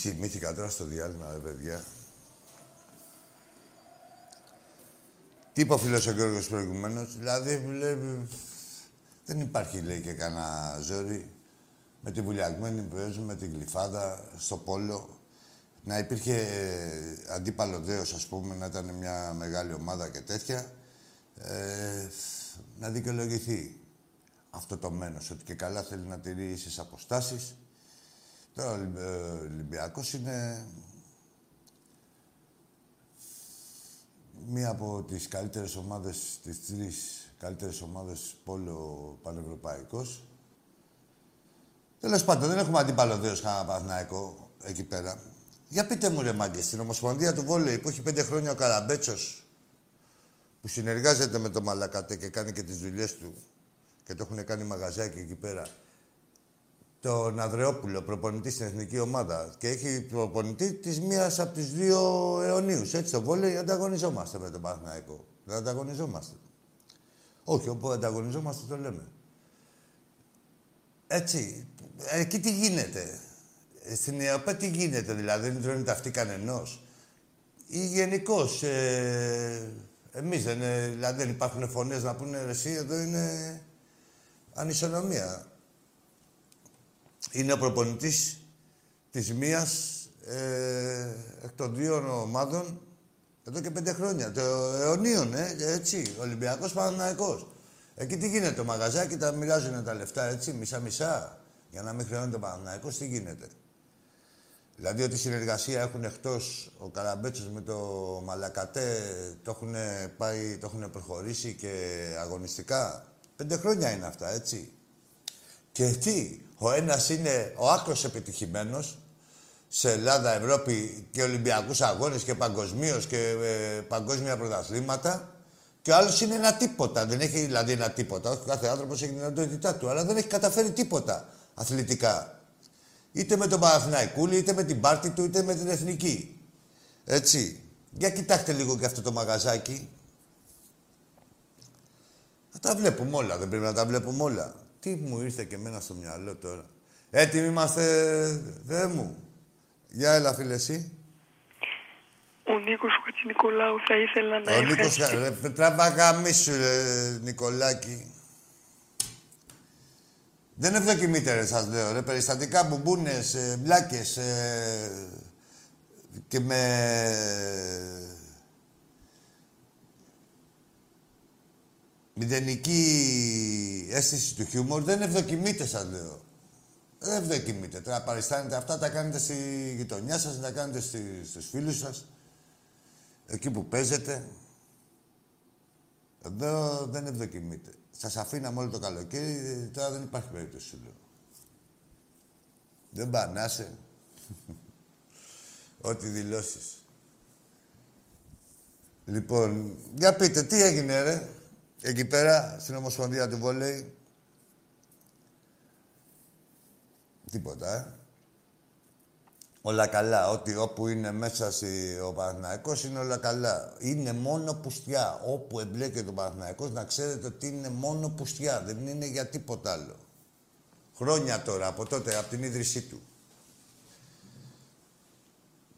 Θυμήθηκα τώρα στο διάλειμμα, ρε παιδιά. Τι είπε ο φίλος ο Γιώργος προηγουμένως. Δηλαδή, βλέπει... Δεν υπάρχει, λέει, και κανένα ζόρι με τη βουλιαγμένη που παίζουμε, με την γλυφάδα, στο πόλο. Να υπήρχε ε, αντίπαλο δέος, ας πούμε, να ήταν μια μεγάλη ομάδα και τέτοια. Ε, να δικαιολογηθεί αυτό το μένος, ότι και καλά θέλει να τηρεί ίσες αποστάσεις. Τώρα ο Ολυμπ- ε, ο Ολυμπιακός είναι μία από τις καλύτερες ομάδες, τις τρεις καλύτερες ομάδες πόλο πανευρωπαϊκός. Τέλος πάντων, δεν έχουμε αντίπαλο δέος κανένα Παναθηναϊκό εκεί πέρα. Για πείτε μου ρε μάγκες, στην Ομοσπονδία του Βόλεϊ που έχει πέντε χρόνια ο Καραμπέτσος που συνεργάζεται με τον Μαλακατέ και κάνει και τις δουλειές του και το έχουν κάνει μαγαζάκι εκεί πέρα. Τον Ανδρεόπουλο, προπονητής στην εθνική ομάδα. Και έχει προπονητή της μίας από τις δύο αιωνίους. Έτσι το βόλεϊ ανταγωνιζόμαστε με τον Παναθηναϊκό. Δεν ανταγωνιζόμαστε. Όχι, όπου ανταγωνιζόμαστε το λέμε. Έτσι. Εκεί τι γίνεται; Ε, Στην ΕΟΠΕ τι γίνεται, δηλαδή, δεν τρώνε τα αυτή κανενός; Ή γενικώς. Ε, Εμείς δεν, ε, δηλαδή, δεν υπάρχουν φωνές να πούνε «Ρε, εσύ, εδώ είναι ανισονομία. Είναι ο προπονητής της μίας ε, εκ των δύο ομάδων εδώ και πέντε χρόνια. Το αιωνίων, ε, έτσι. Ολυμπιακός Παναθηναϊκός. Εκεί τι γίνεται, το μαγαζάκι τα μοιράζουν τα λεφτά, έτσι, μισά-μισά. Για να μην χρεώνεται ο Παναθηναϊκός, τι γίνεται. Δηλαδή ότι συνεργασία έχουν εκτός ο Καραμπέτσος με το Μαλακατέ, το έχουν, πάει, το έχουν προχωρήσει και αγωνιστικά. Πέντε χρόνια είναι αυτά, έτσι. Και τι, ο ένας είναι ο άκρος επιτυχημένος σε Ελλάδα, Ευρώπη και Ολυμπιακούς αγώνες και παγκοσμίως και ε, παγκόσμια πρωταθλήματα και ο άλλος είναι ένα τίποτα. Δεν έχει δηλαδή ένα τίποτα. Όχι, κάθε άνθρωπος έχει την αντότητά του, αλλά δεν έχει καταφέρει τίποτα αθλητικά. Είτε με τον Παναθηναϊκούλη, είτε με την πάρτη του, είτε με την εθνική. Έτσι. Για κοιτάξτε λίγο και αυτό το μαγαζάκι. Θα τα βλέπουμε όλα, δεν πρέπει να τα βλέπουμε όλα. Τι μου ήρθε και εμένα στο μυαλό τώρα. Έτοιμοι είμαστε, Θεέ μου. Για έλα, φίλε, εσύ. Ο Νίκος ο Χατζηνικολάου θα ήθελα να Ο Νίκος, ευχαριστήσω. ρε, τράβα γαμίσου, ρε, Νικολάκη. Δεν ευδοκιμείτε, ρε, σας λέω, ρε. Περιστατικά μπουμπούνες, ε, μπλάκες ε, και με... Μηδενική αίσθηση του χιούμορ δεν ευδοκιμείτε, σας λέω. Δεν ευδοκιμείτε. Τώρα παριστάνετε αυτά, τα κάνετε στη γειτονιά σας, τα κάνετε στη, στους φίλους σας, εκεί που παίζετε. Εδώ δεν ευδοκιμείτε. Σας αφήναμε όλο το καλοκαίρι, τώρα δεν υπάρχει περίπτωση, σου λέω. Δεν πανάσαι. Ό,τι δηλώσεις. Λοιπόν, για πείτε, τι έγινε, ρε, εκεί πέρα, στην Ομοσπονδία του Βόλεϊ. Τίποτα, ε. Όλα καλά. Ό,τι όπου είναι μέσα στη, ο Παναθηναϊκός είναι όλα καλά. Είναι μόνο πουστιά. Όπου εμπλέκεται ο Παναθηναϊκός να ξέρετε ότι είναι μόνο πουστιά. Δεν είναι για τίποτα άλλο. Χρόνια τώρα, από τότε, από την ίδρυσή του.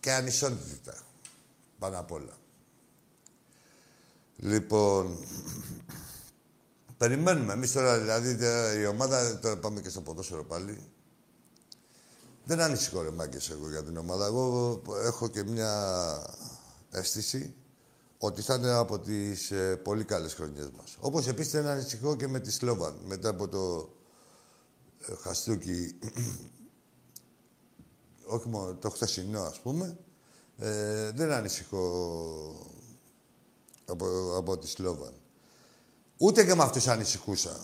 Και ανισότητα. Πάνω απ' όλα. Λοιπόν, περιμένουμε. Εμείς τώρα, δηλαδή, τε- η ομάδα, τώρα πάμε και στο ποδόσφαιρο πάλι. Δεν ανησυχώ ρε μάγκες εγώ για την ομάδα. Εγώ έχω και μια αίσθηση ότι θα είναι από τις ε, πολύ καλές χρονιές μας. Όπως επίσης δεν ανησυχώ και με τη Σλόβαν. Μετά από το ε, χαστούκι, όχι μόνο το χθεσινό ας πούμε, ε, δεν ανησυχώ από, από τη Σλόβαν. Ούτε και με αυτούς ανησυχούσα.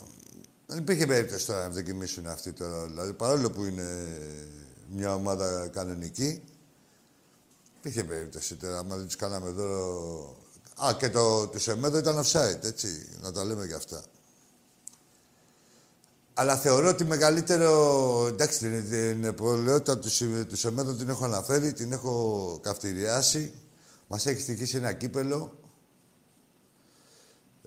Δεν υπήρχε περίπτωση τώρα να δοκιμήσουν αυτοί τώρα. Δηλαδή, παρόλο που είναι μια ομάδα κανονική, υπήρχε περίπτωση τώρα. Άμα δεν τους κάναμε εδώ... Α, και το του Σεμέδο ήταν offside, έτσι, να τα λέμε και αυτά. Αλλά θεωρώ ότι μεγαλύτερο... Εντάξει, την, την πολαιότητα του, Σι- του Σεμέδο την έχω αναφέρει, την έχω καυτηριάσει. Μας έχει στοιχήσει ένα κύπελο.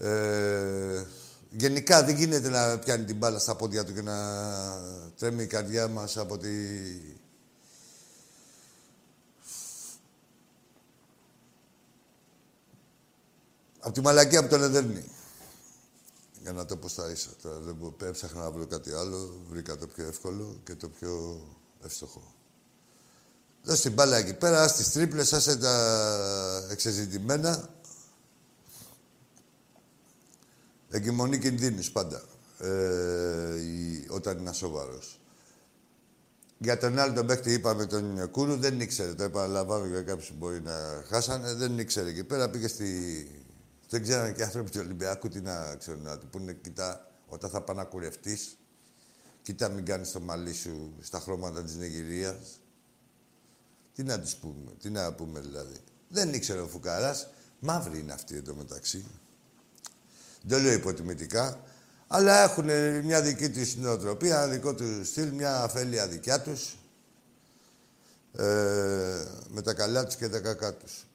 Ε, Γενικά δεν γίνεται να πιάνει την μπάλα στα πόδια του και να τρέμει η καρδιά μας από τη... Από τη μαλακία που τον εδέρνει. Για να το πω στα ίσα. Τώρα δεν μπο- έψαχνα να βρω κάτι άλλο. Βρήκα το πιο εύκολο και το πιο εύστοχο. Δώσ' την μπάλα εκεί πέρα, στις τρίπλες, άσε τα εξεζητημένα. Εγκυμονεί κινδύνους πάντα. Ε, η- όταν είναι σοβαρός. Για τον άλλο τον παίκτη είπαμε τον Κούρου, δεν ήξερε. Το επαναλαμβάνω για κάποιους που μπορεί να χάσανε. Δεν ήξερε εκεί πέρα. Πήγε στη... Δεν ξέρανε και οι άνθρωποι του Ολυμπιακού τι να ξέρουν. Να του πούνε, κοιτά, όταν θα πάει να κουρευτείς, κοίτα μην κάνεις το μαλλί σου στα χρώματα της Νιγηρίας. Τι να τους πούμε, τι να πούμε δηλαδή. Δεν ήξερε ο Φουκαράς. Μαύρη είναι αυτή εντωμεταξύ. Δεν το λέω υποτιμητικά. Αλλά έχουν μια δική τους νοοτροπία, ένα δικό τους στυλ, μια αφέλεια δικιά τους. Ε, με τα καλά τους και τα κακά τους.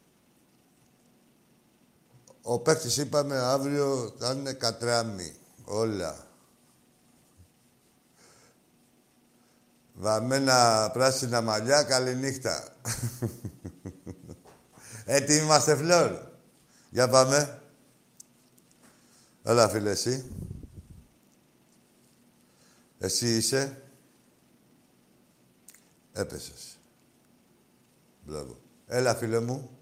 Ο παίκτης είπαμε αύριο θα είναι κατράμι. Όλα. Βαμμένα πράσινα μαλλιά, καληνύχτα. Έτοιμοι είμαστε, Φλόρ; Για πάμε. Έλα, φίλε, εσύ. Εσύ είσαι. Έπεσες. Μπράβο. Έλα, φίλε μου.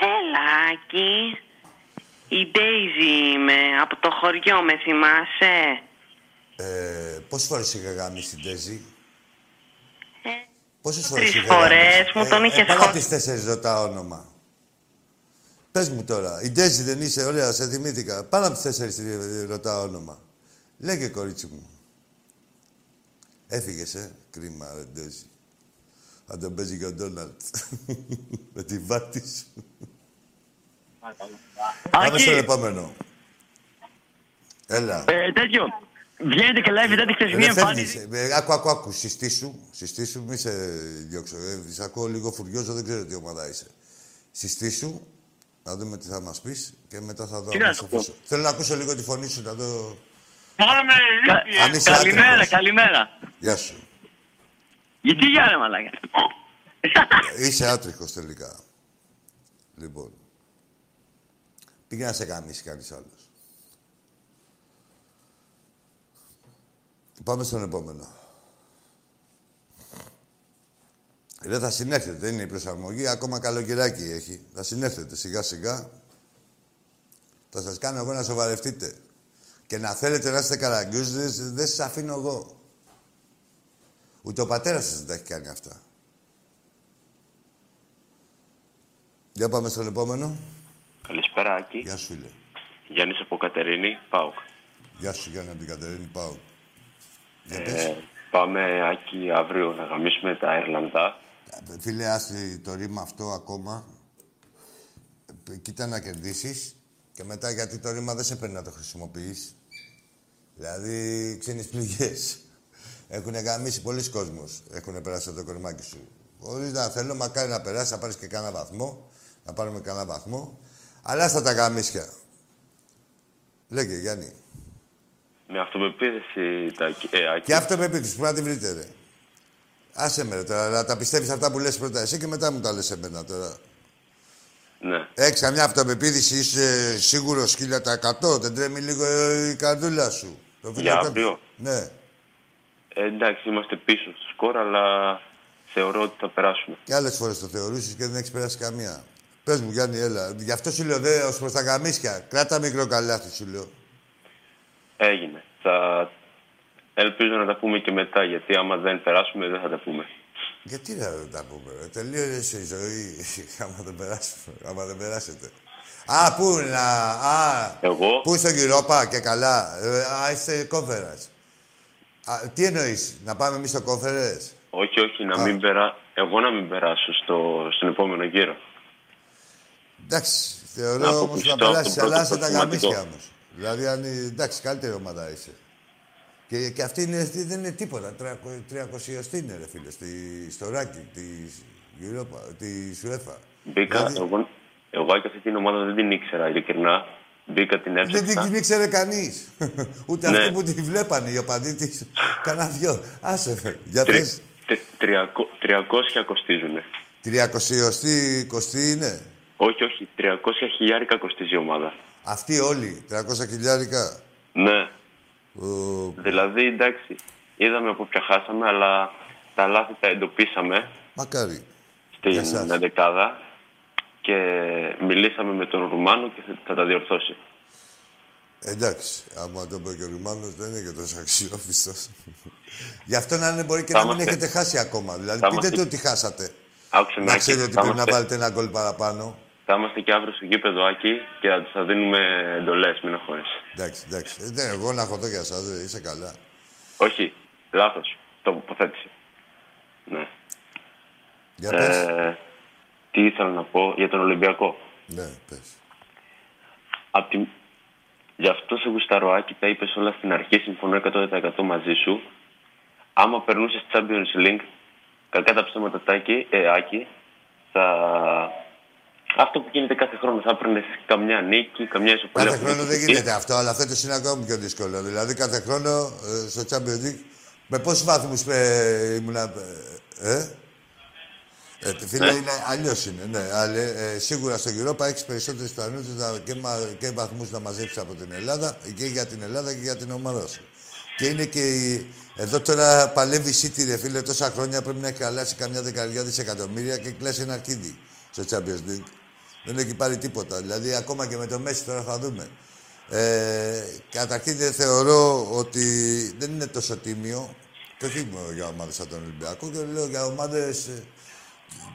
Έλα, Άκη. Η Ντέιζι είμαι, από το χωριό, με θυμάσαι; Ε, πόσες φορές είχα γάμισει την Τέζη. Ε, Πόσες φορές τρεις είχα φορές, γάμισει. μου τον ε, είχες ε, Πάρα χω- τις τέσσερις ρωτά όνομα. Πες μου τώρα, η Ντέζη δεν είσαι, ωραία, σε θυμήθηκα. Πάνω από τις τέσσερις τη ρωτά όνομα. Λέγε, κορίτσι μου. Έφυγες, ε. Κρίμα, ρε Ντέζη. Θα τον παίζει και ο Ντόναλτ. Με τη βάτη σου. Πάμε στον επόμενο. Έλα. Ε, τέτοιο. Βγαίνετε και live μετά τη χθεσινή Δεν εμφάνιση. φεύγεις. Ε, Άκου, άκου, άκου. Συστήσου. Συστήσου, μη σε διώξω. Ε, σε ακούω λίγο φουριόζο, δεν ξέρω τι ομάδα είσαι. Συστήσου, να δούμε τι θα μας πεις και μετά θα δω. Τι αν να σε σου πω. αφήσω. Θέλω να ακούσω λίγο τη φωνή σου, να δω... Πάμε, Κα- Αν είσαι Καλημέρα, άτυχος. καλημέρα. Γεια σου. Γιατί για ρε μαλάκα. Είσαι άτριχος τελικά. Λοιπόν. Πήγε να σε γαμίσει κανείς άλλος. Πάμε στον επόμενο. Δεν θα συνέρθετε, δεν είναι η προσαρμογή, ακόμα καλοκαιράκι έχει. Θα συνέρθετε σιγά σιγά. Θα σας κάνω εγώ να σοβαρευτείτε. Και να θέλετε να είστε καραγκιούζες, δεν σας αφήνω εγώ. Ούτε ο πατέρας σας δεν τα έχει κάνει αυτά. Για πάμε στον επόμενο. Καλησπέρα, Άκη. Γεια σου, φίλε. Γιάννης από Κατερίνη, ΠΑΟΚ. Γεια σου, Γιάννη, από την Κατερίνη. Πάω. Για Ε, πες. πάμε, Άκη, αύριο να γαμίσουμε τα Ιρλανδά. Ε, Φίλε, άσε το ρήμα αυτό ακόμα. Ε, Κοίτα να κερδίσεις και μετά γιατί το ρήμα δεν σε παίρνει να το χρησιμοποιείς. Δηλαδή, ξένες πληγές. Έχουν γαμίσει πολλοί κόσμος. Έχουν περάσει από το κορμάκι σου. Χωρίς να θέλω, μακάρι να περάσει, να πάρεις και κανένα βαθμό. Να πάρουμε κανένα βαθμό. Αλλά στα τα γαμίσια. Λέγε, Γιάννη. Με αυτοπεποίθηση, τα, ε, Άκη. Και αυτοπεποίθηση, που να τη βρείτε, ρε. Άσε με, ρε, τώρα, να τα πιστεύεις αυτά που λες πρώτα εσύ και μετά μου τα λες εμένα τώρα. Ναι. Έχεις καμιά αυτοπεποίθηση, είσαι σίγουρος 1000%, δεν τρέμει λίγο ε, η καρδούλα σου. Το Για φιλετό- αύριο. Ναι. Ε, εντάξει, είμαστε πίσω στο σκορ, αλλά θεωρώ ότι θα περάσουμε. Και άλλες φορές το θεωρήσεις και δεν έχεις περάσει καμία. Πες μου, Γιάννη, έλα. Γι' αυτό σου λέω, δε, ως προς τα γαμίσια. Κράτα μικρό καλάθι, σου λέω. Έγινε. Θα... Ελπίζω να τα πούμε και μετά, γιατί άμα δεν περάσουμε δεν θα τα πούμε. Γιατί να δεν τα πούμε, ρε; Τελείωσε η ζωή, άμα δεν περάσουμε, άμα δεν περάσετε. Α, πού να... Α, Εγώ, πού στο Europa και καλά; Ε, Α, είστε conference. Α, τι εννοείς, να πάμε εμείς στο conference. όχι, όχι, να Α. μην περά... εγώ να μην περάσω στο... στον επόμενο γύρο. Εντάξει, Να θεωρώ όμως να αποκλειστώ περάσεις, από το αλλά πρώτο σε τα προκριματικό. γαμίσια όμως. Δηλαδή, αν, είναι- εντάξει, καλύτερη ομάδα είσαι. Και, και αυτή, είναι, αυτή δεν είναι τίποτα. 300 είναι, ρε φίλε, στη, στο ranking της Europa, της UEFA. Μπήκα, Δηλαδή- εγώ, εγώ και αυτή την ομάδα δεν την ήξερα, ειλικρινά. μπήκα την Δεν την έψαξα. ήξερε κανείς. Ούτε Ναι. αυτοί που τη βλέπανε, οι οπαδοί της. Κανένα δυο. Άσε, φε. Για Τρι- πες. τε- τριακο- 300 κοστίζουνε. 300 κοστί είναι; Όχι, όχι. 300 χιλιάρικα κοστίζει η ομάδα. Αυτοί όλοι, 300 χιλιάρικα; Ναι. Ο, Δηλαδή, εντάξει, είδαμε από ποια χάσαμε, αλλά τα λάθη τα εντοπίσαμε Μακάρι. Για στην σας. εντεκάδα και μιλήσαμε με τον Ρουμάνο και θα- θα τα διορθώσει. Εντάξει, άμα το πει και ο Ρουμάνος δεν είναι και τόσο αξιόπιστος. Γι' αυτό να είναι μπορεί και Θα να μην είμαστε- έχετε χάσει ακόμα. Δηλαδή, θα πείτε είμαστε- του ότι χάσατε. Άκουσε με, Να Άκη, ξέρετε ότι θα πρέπει να είμαστε- βάλετε ένα γκολ παραπάνω. Θα είμαστε και αύριο στο γήπεδο, Άκη, και θα τους θα δίνουμε εντολές, μην αγχώνεσαι. Εντάξει, εντάξει. Ε, ναι, εγώ να χωθώ για σας, ε, είσαι καλά. Όχι, λάθος, τοποθέτηση. Ναι. Για πες. Ε, τι ήθελα να πω για τον Ολυμπιακό. Ναι, πες. Απ' τη... Γι' αυτό σε γουσταροάκι τα είπες όλα στην αρχή, συμφωνώ 100% μαζί σου. Άμα περνούσες Champions League, κακά τα ψέματα τάκι, ε, Άκη, θα... Αυτό που γίνεται κάθε χρόνο, θα έπαιρνε καμιά νίκη, καμιά ισοπαλία. Κάθε χρόνο δεν γίνεται αυτό, αλλά φέτος είναι ακόμα πιο δύσκολο. Δηλαδή, κάθε χρόνο ε, στο Champions League με πόσους βαθμούς ε, ήμουνα. Ε, ε; Ε, φίλε, Ναι. είναι, αλλιώς είναι, ναι. Αλλά, ε, σίγουρα στο Europa έχεις περισσότερες πιθανότητες και, μα, και βαθμούς να μαζέψεις από την Ελλάδα και για την Ελλάδα και για την ομάδα σου. Και είναι και η... Εδώ τώρα παλεύει η City, ρε φίλε, τόσα χρόνια πρέπει να έχει αλλάξει καμιά δεκαετία δισεκατομμύρια και κλάσει ένα αρχίδι στο Champions League. Δεν έχει πάρει τίποτα. Δηλαδή, ακόμα και με το Μέση τώρα θα δούμε. Ε, καταρχήν δεν θεωρώ ότι δεν είναι τόσο τίμιο και όχι μόνο για ομάδες σαν τον Ολυμπιακό και λέω για ομάδες ε,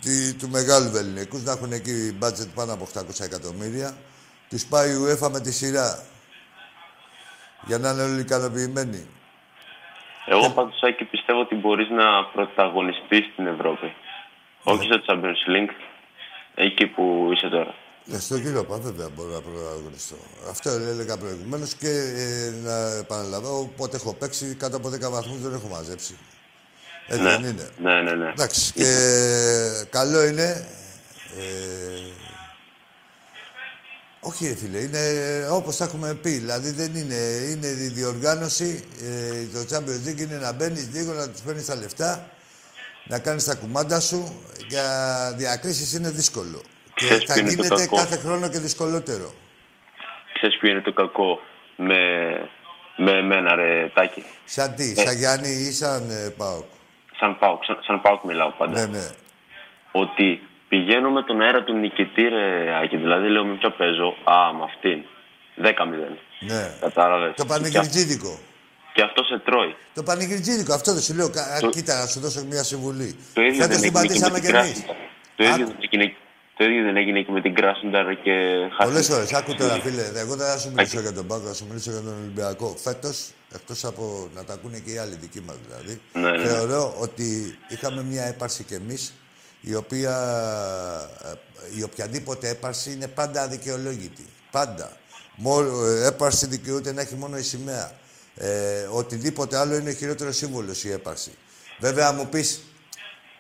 τη- του μεγάλου ελληνικού να έχουν εκεί budget πάνω από 800 εκατομμύρια. Τους πάει η UEFA με τη σειρά. Για να είναι όλοι ικανοποιημένοι. Εγώ πάντως, Άκη, πιστεύω ότι μπορείς να πρωταγωνιστείς στην Ευρώπη. Όχι στο Champions League, εκεί που είσαι τώρα. Ναι, στο Europa βέβαια μπορώ να πρωταγωνιστώ. Αυτό έλεγα προηγουμένως και ε, να επαναλαμβάνω. Πότε έχω παίξει κάτω από 10 βαθμούς δεν έχω μαζέψει. Έτσι ναι. δεν είναι. ναι, ναι, ναι. Εντάξει. Και καλό είναι. Ε, όχι, ρε φίλε, είναι όπως τα έχουμε πει. Δηλαδή δεν είναι. Είναι η διοργάνωση. Ε, το Champions League είναι να μπαίνεις λίγο, να τους παίρνεις τα λεφτά, να κάνεις τα κουμάντα σου. Για διακρίσεις είναι δύσκολο. Και Ξέρεις θα ποιο είναι το γίνεται κακό; κάθε χρόνο και δυσκολότερο. Ξέρεις ποιο είναι το κακό με, με εμένα, ρε Τάκη; Σαν τι, Ε. σαν Γιάννη ή σαν ε, Πάοκ; Σαν Πάουκ, σαν, σαν Πάουκ μιλάω πάντα. Ναι, ναι. Ότι πηγαίνω με τον αέρα του νικητή, ρε Άκη. Δηλαδή λέω με ποιο παίζω. Α, με αυτήν. 10-0. ναι. Κατάλαβες. Το Και, πανηγυρτζίδικο. Και αυτό σε τρώει. Το πανηγυρτζίδικο, αυτό δεν σου λέω. Κα- Το- Κοίτα, να σου δώσω μια συμβουλή. Το ίδιο Φέτος δεν την έγινε και με πατήσαμε την κι εμείς. Κράσνονταρ. Το ίδιο δεν έγινε- το ίδιο δεν έγινε και με την Κράσνονταρ και Πολλές χάσαμε. φορές. Άκου τώρα, φίλε. Εγώ δεν θα σου μιλήσω για τον Πάγκο, θα σου μιλήσω για τον Ολυμπιακό. Φέτος, εκτός από να τα ακούνε και οι άλλοι δικοί μας δηλαδή, Ναι, ναι, ναι. θεωρώ ότι είχαμε μια έπαρση κι εμείς η οποία. ε, η οποιαδήποτε έπαρση είναι πάντα αδικαιολόγητη. Πάντα. Μόνο, ε, έπαρση δικαιούται να έχει μόνο η σημαία. Ε, οτιδήποτε άλλο είναι χειρότερο σύμβολο η έπαρση. Βέβαια, μου πεις,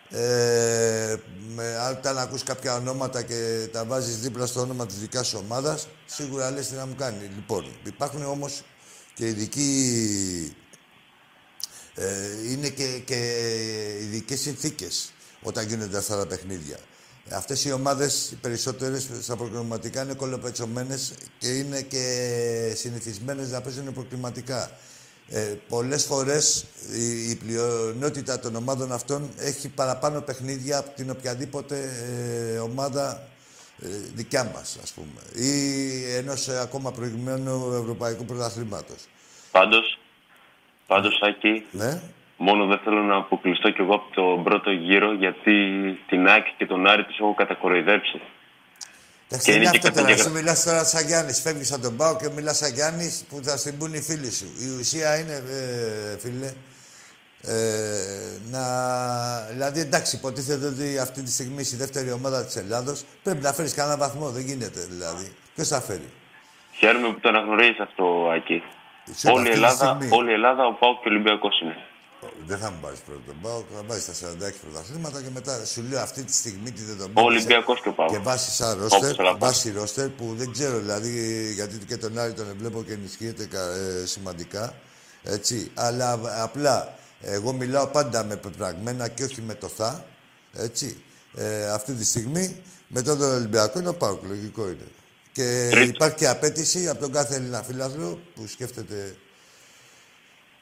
ε, με, αν όταν ακούς κάποια ονόματα και τα βάζεις δίπλα στο όνομα της δικιάς σου ομάδας, σίγουρα λες τι να μου κάνει. Λοιπόν, υπάρχουν όμως και ειδικοί... Ε, είναι και, και ειδικές συνθήκες όταν γίνονται αυτά τα παιχνίδια. Αυτές οι ομάδες, οι περισσότερες στα προκριματικά είναι κολοπετσωμένες και είναι και συνηθισμένες να παίζουν προκριματικά. Ε, πολλές φορές η, η πλειονότητα των ομάδων αυτών έχει παραπάνω παιχνίδια από την οποιαδήποτε ε, ομάδα ε, δικιά μας, ας πούμε. Ή ενός ε, ακόμα προηγουμένου ευρωπαϊκού πρωταθλήματος. Πάντως, πάντως Άκη, Ναι. Μόνο δεν θέλω να αποκλειστώ κι εγώ από τον πρώτο γύρο γιατί την Άκη και τον Άρη τους έχω κατακοροϊδέψει. Εντάξει, Και είναι είναι και αυτό τώρα. καταγεγρα- Εσύ μιλάς τώρα σαν Γιάννης. Φεύγεις από τον Πάο και μιλάς σαν Γιάννης που θα στην πούν οι φίλοι σου. Η ουσία είναι, ε, φίλε, ε, να... Δηλαδή, εντάξει, υποτίθεται ότι αυτή τη στιγμή στη δεύτερη ομάδα της Ελλάδος πρέπει να φέρεις κανένα βαθμό. Δεν γίνεται, δηλαδή. Ποιος θα φέρει; Χαίρομαι που το αναγνωρίζεις αυτό, Άκη. Σε Όλη η, αυτή τη Ελλάδα, στιγμή. όλη η Ελλάδα, ο Πάουκ και ο Ολυμπιακός είναι. Δεν θα μου πάρεις πρώτο τον Πάοκ, θα βάζει τα 46 πρωταθλήματα και μετά σου λέω αυτή τη στιγμή τη δεδομένη. Ο Ολυμπιακός και ο ΠΑΟΚ. Και βάσει σαν Όπως ρόστερ, θέλω να πω. βάσει ρόστερ που δεν ξέρω δηλαδή γιατί και τον Άρη τον βλέπω και ενισχύεται κα- ε, σημαντικά. Έτσι. Αλλά α- απλά εγώ μιλάω πάντα με πεπραγμένα και όχι με το θα. Έτσι. Ε, αυτή τη στιγμή μετά τον Ολυμπιακό είναι ο Πάοκ, λογικό είναι. Και υπάρχει και απέτηση από τον κάθε Έλληνα φίλαθλο που σκέφτεται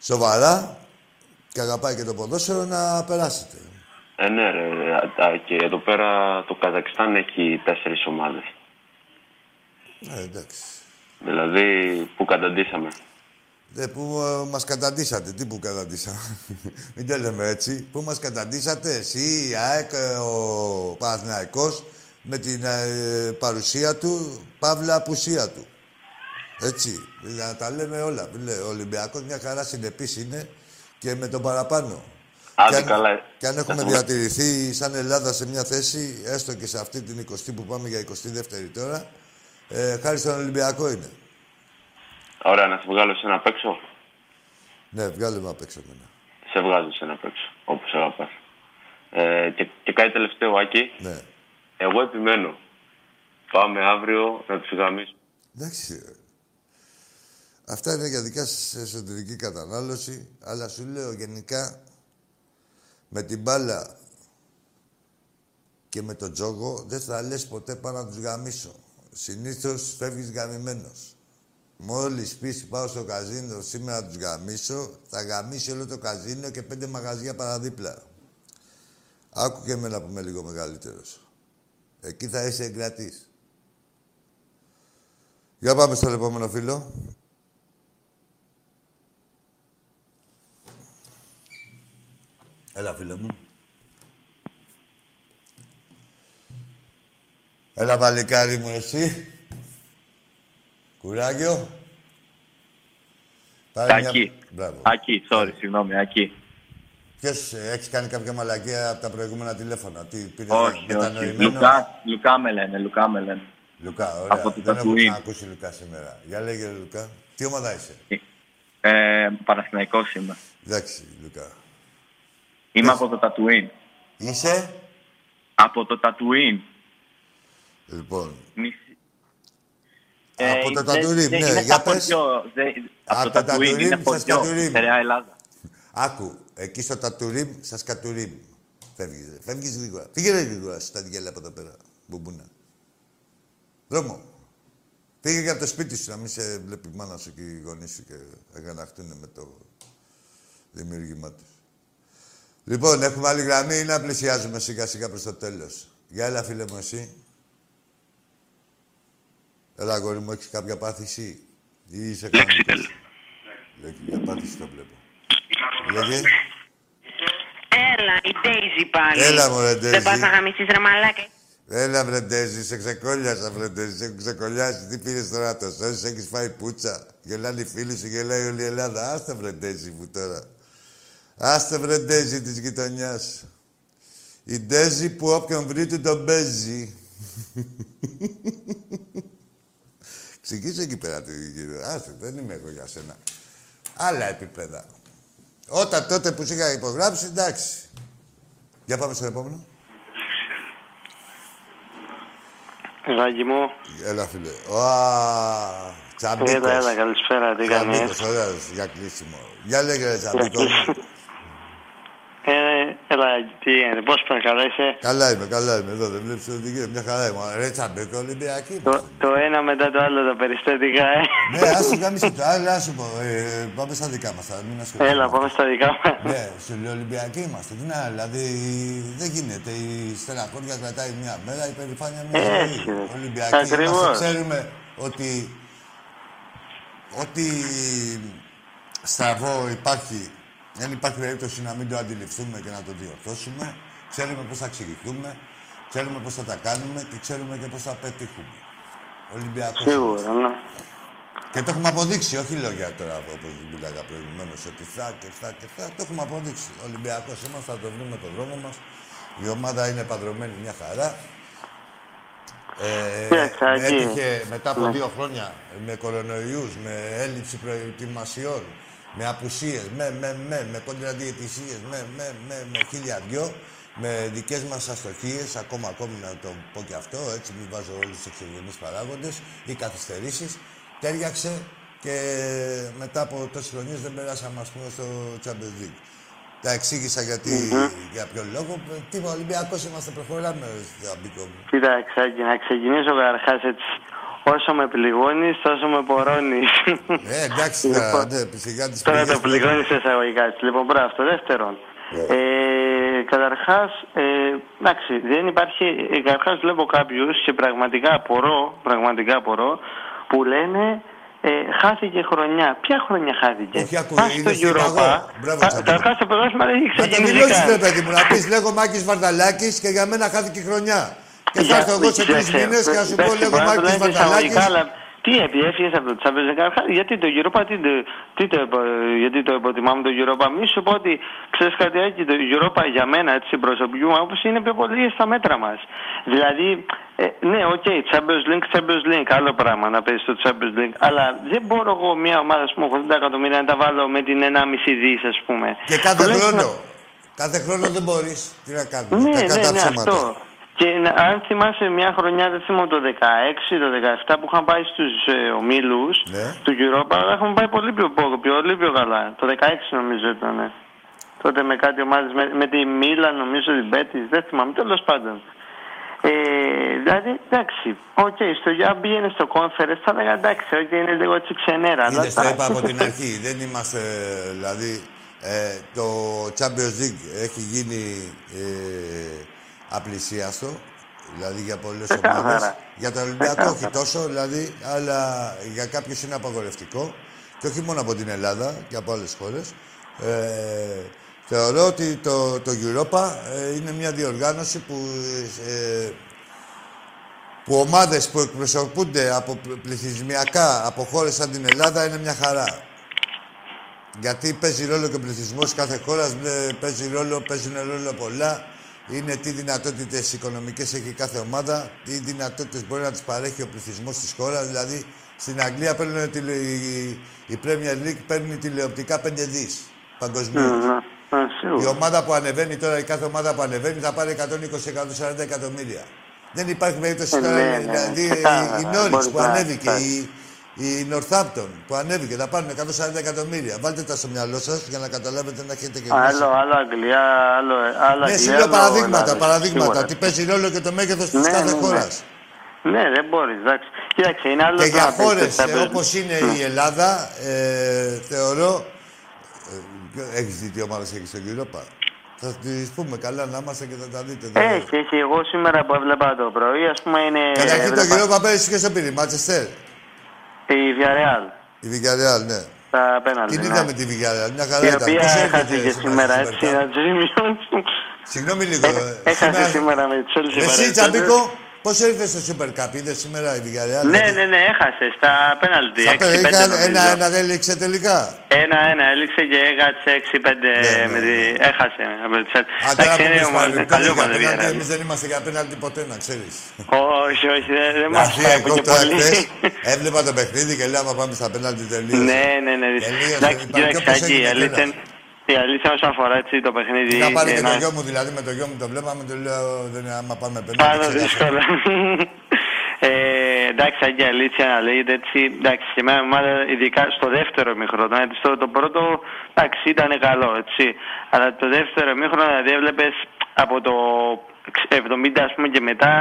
σοβαρά και αγαπάει και το ποδόσφαιρο να περάσετε. Ε, ναι, ρε. Α, α, Και εδώ πέρα το Καζακστάν έχει τέσσερις ομάδες. Ε, εντάξει. Δηλαδή, που καταντήσαμε; Ε, που ε, μας καταντήσατε. Τι που καταντήσαμε; Μην το λέμε έτσι. Που μας καταντήσατε εσύ, η ΑΕΚ, ε, ο Παναθηναϊκός, με την ε, παρουσία του, παύλα απουσία του. Έτσι. Για να τα λέμε όλα. Λέει, Ο Ολυμπιακός μια χαρά συνεπής είναι και με τον παραπάνω. Άντε Και αν- καλά. Και αν έχουμε Θα πούμε- διατηρηθεί σαν Ελλάδα σε μια θέση, έστω και σε αυτή την 20 που πάμε για 22η τώρα, ε, χάρη στον Ολυμπιακό είναι. Ωραία, να σε βγάλω σε ένα απ' έξω. Ναι, βγάλε με απ' έξω εμένα. Σε βγάζω σε ένα απ' έξω, όπως αγαπάς. Ε, και, και κάτι τελευταίο, Άκη. Ναι. Εγώ επιμένω. Πάμε αύριο να τους γαμίσουμε. Εντάξει. Ρε. Αυτά είναι για δικά σας εσωτερική κατανάλωση, αλλά σου λέω γενικά με την μπάλα και με τον τζόγο δεν θα λες ποτέ πάω να τους γαμίσω. Συνήθως φεύγεις γαμημένος. Μόλις πεις πάω στο καζίνο σήμερα να τους γαμίσω, θα γαμίσει όλο το καζίνο και πέντε μαγαζιά παραδίπλα. Άκου και εμένα που είμαι λίγο μεγαλύτερος. Εκεί θα είσαι εγκρατής. Για πάμε στον επόμενο φίλο. Έλα, φίλε μου. Έλα, παλικάρι μου, εσύ. Κουράγιο. Πάρε μια- Ακή. Μπράβο. Ακή, sorry, συγγνώμη, Ακή. Ποιος ε, έχεις κάνει κάποια μαλακία από τα προηγούμενα τηλέφωνα; Τι πήρες Όχι, όχι. μετανοημένο; Λουκά, Λουκά με λένε, Λουκά με λένε. Λουκά, ωραία. Από το Δεν έχω Τατουίν. ακούσει Λουκά σήμερα. Για λέγε, Λουκά. Τι ομάδα είσαι; Ε, Παναθηναϊκός είμαι. Εντάξει, Λουκά. Είμαι από το Τατουίν. Είσαι; Από το Τατουίν. Λοιπόν. Νησί- Από Ε, το δεν- Τατουρίμ, δεν- ναι, είναι για στα πες. χωριό, δεν- Από Από το το Τατουίν είναι Τατουρίμ στα χωριό, Τατουρίμ. Στερεά Ελλάδα. Άκου, εκεί στο Τατουρίμ, σα Κατουρίμ. Φεύγεις, ρε. Φεύγεις γρήγορα. Φύγε ρε γρήγορα, στα γέλα από εδώ πέρα. Μπουμπούνα. Δρόμο. Φύγε και από το σπίτι σου, να μην σε βλέπει η μάνα σου και οι γονείς σου και αγαναχτούν με το δημιούργημά τους. Λοιπόν, έχουμε άλλη γραμμή ή να πλησιάζουμε σιγά σιγά προς το τέλος. Για έλα, φίλε μου, εσύ. Έλα, αγόρι μου, έχεις κάποια πάθηση ή είσαι Λέξιτελ. Λέξη, για πάθηση το βλέπω. Λέγε. Έλα, η Daisy πάλι. Έλα, μωρέ, Δεν Daisy. πας να γαμίσεις ρε μαλάκα. Έλα, βρεντέζι, σε ξεκόλιασα, βρεντέζι, σε έχω ξεκολλιάσει. Τι πήρες τώρα το σώσει, έχεις φάει πουτσα. Γελάνε οι φίλοι σου, γελάει όλη η Ελλάδα. Άστε βρεντέζι μου τώρα. Άστε βρεντέζι της γειτονιάς. Η Ντέζι που όποιον βρει του τον παίζει. Ξεκίσε εκεί πέρα του γύρω. Άστε, δεν είμαι εγώ για σένα. Άλλα επίπεδα. Όταν τότε που σου είχα υπογράψει, εντάξει. Για πάμε στο επόμενο. Ζάκη μου, Έλα, φίλε. Ωα, τσαμπίκος. έλα, έλα, καλησπέρα, τι κάνεις; Τσαμπίκος, ωραίος, για κλείσιμο. Για λέγε, ρε, τσαμπίκος. Ε, έλα, τι είναι, πώς πας, καλά είσαι; καλά είμαι, καλά είμαι. Εδώ δεν βλέπεις ότι γίνεται. Μια χαρά είμαι. Ρε, τσαμπίκο, Ολυμπιακής. Το, το ένα μετά το άλλο τα περιστατικά, ε. ναι, άσε γάμισε το άλλο, άσε πω. Ε, πάμε στα δικά μας, θα μην ασχοληθούμε. Έλα, πάμε στα δικά μας. Ναι, σου λέω Ολυμπιακοί είμαστε. Τι να, δηλαδή δεν γίνεται. Η στεναχώρια κρατάει μια μέρα, η περηφάνεια μια Έτσι, ζωή. ρε. Ολυμπιακοί Ακριβώς. είμαστε. Ξέρουμε ότι, ότι στραβό υπάρχει, δεν υπάρχει περίπτωση να μην το αντιληφθούμε και να το διορθώσουμε. Ξέρουμε πώς θα εξηγηθούμε, ξέρουμε πώς θα τα κάνουμε και ξέρουμε και πώς θα πετύχουμε. Ολυμπιακός. Σίγουρα, ναι. Και το έχουμε αποδείξει, όχι λόγια τώρα όπως μιλάγα προηγουμένως, ότι θα και θα και θα. Το έχουμε αποδείξει. Ο Ολυμπιακός είμαστε, θα το βρούμε το δρόμο μας. Η ομάδα είναι παντρωμένη μια χαρά. Ε, Κοίταξε, Άκη. έτυχε μετά από Ναι. δύο χρόνια με κορονοϊούς, με έλλειψη προετοιμασιών, με απουσίες, με, με, με, με κοντραδιαιτησίες, με, με, με, με χίλια δυο, με δικές μας αστοχίες, ακόμα ακόμη να το πω και αυτό, έτσι μην βάζω όλους τους εξωγενείς παράγοντες ή καθυστερήσεις, τέριαξε και μετά από τόσες χρονιές δεν περάσαμε, ας πούμε, στο Champions League. Τα εξήγησα γιατί, για ποιο λόγο. Τι Ολυμπιακός είμαστε, προχωράμε, Αμπίκο μου. Κοίταξε, Άκη, να ξεκινήσω καταρχάς έτσι. Όσο με πληγώνεις, τόσο με πορώνεις. Ε, εντάξει, τώρα, ναι, σιγά τις Τώρα πήγες το που- πληγώνεις εισαγωγικά. έτσι. Λοιπόν, μπράβο. Αυτό. Δεύτερον, ε, καταρχάς, ε, εντάξει, δεν υπάρχει. Ε, καταρχάς, βλέπω κάποιους και πραγματικά απορώ, πραγματικά απορώ, που λένε ε, χάθηκε χρονιά. Ποια χρονιά χάθηκε; Όχι, άκου, Πας είναι στο στην Europa. παγό. Μπράβο, τα- Τσαμπίκο. Καταρχάς, το πρωτάθλημα δεν έχει Να το ξεκινήσει. δηλώσεις, καν. ρε παιδί μου, να πεις λέγω Μάκης Βαρδαλάκης και για μένα χάθηκε η χρονιά. Και θα Για- έρθω εγώ σε τρεις κοίταξε, μήνες και θα σου πω εντάξει, λέγω μπορεί να το Μάκης λένε εισαγωγικά, Βαρδαλάκης. αλλά Τι επειδή έφυγε από το Champions League, καταρχάς, γιατί το Europa, τι, το- τι το, υπο- γιατί το υποτιμάμε το Europa. Μη σου πω ότι ξέρεις κάτι, Άκη, το Europa για μένα, έτσι, προσωπική μου άποψη, είναι πιο πολύ στα μέτρα μας. Δηλαδή, ε, ναι, OK, Champions League, Champions League, άλλο πράγμα να παίζεις στο Champions League. Αλλά δεν μπορώ εγώ μια ομάδα, ας πούμε, 80 εκατομμύρια να τα βάλω με την 1,5 δις, ας πούμε. Και κάθε Τουλάχιστον- χρόνο. Κάθε χρόνο δεν μπορείς. Τι να κάνουμε. ναι, Κακά ναι, τα ναι, ψέματα. αυτό. Και να- αν θυμάσαι μια χρονιά, δεν θυμάμαι το 16, το 17 που είχαν πάει στους ε, ομίλους Ναι. του Europa, έχουμε πάει πολύ πιο, πιο, πολύ πιο καλά. Το 16 νομίζω ήταν. ε. Τότε με κάτι ομάδες, με, με τη Μίλαν νομίζω την Πέτης, δεν θυμάμαι, τέλος πάντων. Ε, δηλαδή, εντάξει, οκ, στο για πήγαινε στο conference, θα έλεγα εντάξει, οκ, είναι λίγο έτσι ξενέρα. αλλά Είδες, το τώρα- είπα από την αρχή. Δεν είμαστε, δηλαδή, ε, το Champions League έχει γίνει ε, απλησίαστο. Δηλαδή για πολλές Ξεκάθαρα. ομάδες. Για τον Ολυμπιακό όχι Ξεκάθαρα. τόσο, δηλαδή, αλλά για κάποιους είναι απαγορευτικό. Και όχι μόνο από την Ελλάδα και από άλλες χώρες. Ε, θεωρώ ότι το, το Europa ε, είναι μια διοργάνωση που ε, που ομάδες που εκπροσωπούνται από πλ- πληθυσμιακά από χώρες σαν την Ελλάδα είναι μια χαρά. Γιατί παίζει ρόλο και ο πληθυσμός κάθε χώρας, μπλε, παίζει ρόλο, παίζουν ρόλο πολλά. Είναι τι δυνατότητες οικονομικές έχει κάθε ομάδα, τι δυνατότητες μπορεί να τις παρέχει ο πληθυσμός της χώρας. Δηλαδή, στην Αγγλία παίρνουν τη, η, η Premier League παίρνει τηλεοπτικά 5 δις παγκοσμίως. Μμμ, ναι, ναι, σίγουρα. Η ομάδα που ανεβαίνει τώρα, η κάθε ομάδα που ανεβαίνει θα πάρει 120-140 εκατομμύρια. Δεν υπάρχει περίπτωση Ε, τώρα, ναι, ναι, δηλαδή ξεκάθαρα. η, η Norwich Μπορείς που να- ανέβηκε, ναι. η, η Northampton που ανέβηκε, θα πάρουν 140 εκατομμύρια. Βάλτε τα στο μυαλό σας για να καταλάβετε να έχετε και Άλλο, άλλο Αγγλία, άλλο, άλλο Ναι, Αγγλία, σου λέω άλλο παραδείγματα, Ελλάδα, παραδείγματα. σίγουρα. Τι παίζει ρόλο και το μέγεθος της Ναι, κάθε ναι, ναι. χώρας. Ναι, δεν μπορεί, εντάξει. Κοίταξε, είναι άλλο Και το για να παίζεις χώρες στο Champions όπως League. είναι Ναι. η Ελλάδα, ε, θεωρώ. Ε, έχεις δει τι ομάδα έχεις στο Europa; Θα τις πούμε καλά να είμαστε και θα τα δείτε. δεν- Έχει, έχει. Εγώ σήμερα που έβλεπα το πρωί, ας πούμε, είναι. Καταρχήν το έβλεπα Europa πέρυσι και στο πήρε, Μάτσεστερ. Η Villarreal. Η Villarreal, ναι. Τα απέναντι. Την ναι. είδαμε τη Villarreal, μια χαρά Η ήταν. οποία Πώς έχασε έρχεται και σήμερα, στο έτσι, Super Cup? να του σημειώσω. Συγγνώμη λίγο. ε, Έχασε σήμερα με τη Chelsea. Εσύ, παρέστηση. Τσαμπίκο, πώς ήρθες στο Super Cup, είδες σήμερα η Villarreal. Ναι, ναι, ναι, έχασε στα πέναλτι. Στα 6-5 πέρα, είχαν νομίζω. ένα-ένα δεν έληξε τελικά; Ένα-ένα, έληξε και έκατσε 6-5 με τη... έχασε από τη Chelsea. Ναι, Α, τώρα Εντάξει, που είναι πεις ομάδα, πάλι, καλή για ομάδα η πέναλτι, Villarreal. Εμείς δεν είμαστε για πέναλτι ποτέ, να ξέρεις. Όχι, όχι, δεν δεν μας Δηλαδή, πάει εγώ και τώρα πολύ. χθες έβλεπα το παιχνίδι και λέω άμα πάμε στα πέναλτι τελείωσε. Ναι, ναι, ναι. Τελείωσε. Εντάξει, Υπάρχει κοίταξε, όπως Άκη, η έγινε αλήθεια τέλος. είναι- η αλήθεια όσον αφορά έτσι, το παιχνίδι. Είχα πάρει και είναι το ένα- γιο μου, δηλαδή με το γιο μου το βλέπαμε, του λέω δεν είναι άμα πάμε πέναλτι. Πάνω ξέχασε. δύσκολα. Ε, εντάξει, Άγγια, αλήθεια να λέγεται έτσι. Εντάξει, και μια ομάδα, ειδικά στο δεύτερο μήχρονο. Έτσι, στο, το πρώτο, εντάξει, ήταν καλό, έτσι. Αλλά το δεύτερο μήχρονο, δηλαδή, έβλεπες από το 70 ας πούμε και μετά,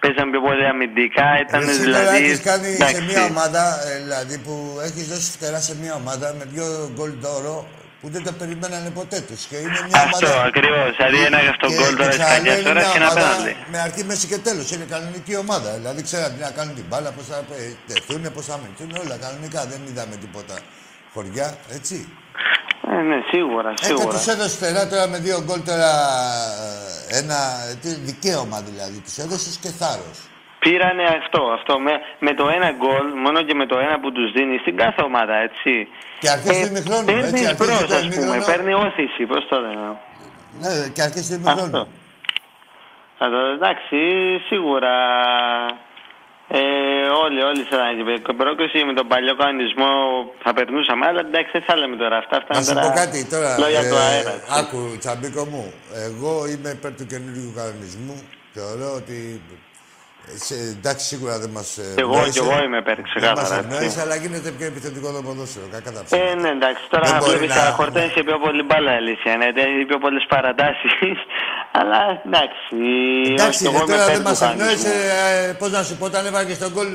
παίζαν πιο πολύ αμυντικά. Ήταν Εσύ τώρα δηλαδή. έχεις κάνει σε εντάξει, μια ομάδα, ε, δηλαδή που έχεις δώσει φτερά σε μια ομάδα με δύο γκολ δώρο που δεν το περιμένανε ποτέ τους. Και είναι μια Αυτό ομάδα... ακριβώς. Δηλαδή ένα για αυτόν Και- γκολ και τώρα τη ξαναλέω, Καγιά είναι τώρα μια και ένα ομάδα πέναλτι. Με αρχή, μέση και τέλος. Είναι κανονική ομάδα. Δηλαδή ξέραν τι να κάνουν την μπάλα, πώς θα ε, τεθούν, πώς θα μεθούν, όλα κανονικά. Δεν είδαμε τίποτα χωριά, έτσι. Ε, ναι, σίγουρα, Ε, και σίγουρα. τους έδωσε φτερά τώρα με δύο γκολ τώρα ε, ένα τι, δικαίωμα δηλαδή. Τους έδωσες και θάρρος. Πήρανε αυτό, αυτό με, με το ένα γκολ, μόνο και με το ένα που τους δίνει στην κάθε ομάδα, έτσι. Και αρχές του ημιχρόνου, παίρνει έτσι, αρχές μπρος, του ας πούμε, ημιχρόνου. παίρνει όθηση, πώς το λένε. Ναι, και αρχές του ημιχρόνου. Αυτό. Αλλά, εντάξει, σίγουρα Ε, όλοι, όλοι σε ένα πρόκριση με τον παλιό κανονισμό θα περνούσαμε, αλλά εντάξει δεν θα λέμε τώρα αυτά. αυτά Να είναι σου τώρα πω κάτι τώρα. Λόγια του ε, αέρα. άκου, τσαμπίκο μου. Εγώ είμαι υπέρ του καινούργιου κανονισμού. Θεωρώ ότι. Ε, Σε, εντάξει, σίγουρα δεν μας. Κι εγώ, κι εγώ είμαι υπέρ, ξεκάθαρα, έτσι. ευνοήσει, αλλά γίνεται πιο επιθετικό το ποδόσφαιρο. Κακά τα ψέματα. Ε, ναι, εντάξει, τώρα Δεν να μπορεί βλέπεις να- τα χορτένσια πιο πολύ μπάλα, αλήθεια. Ναι, έχει πιο πολλές παρατάσεις. Αλλά εντάξει. Εντάξει, όχι, εγώ ρε, είμαι τώρα υπέρ δεν του μας κανονισμού. ευνόησε. Πώς να σου πω, όταν έβαγε τον γκολ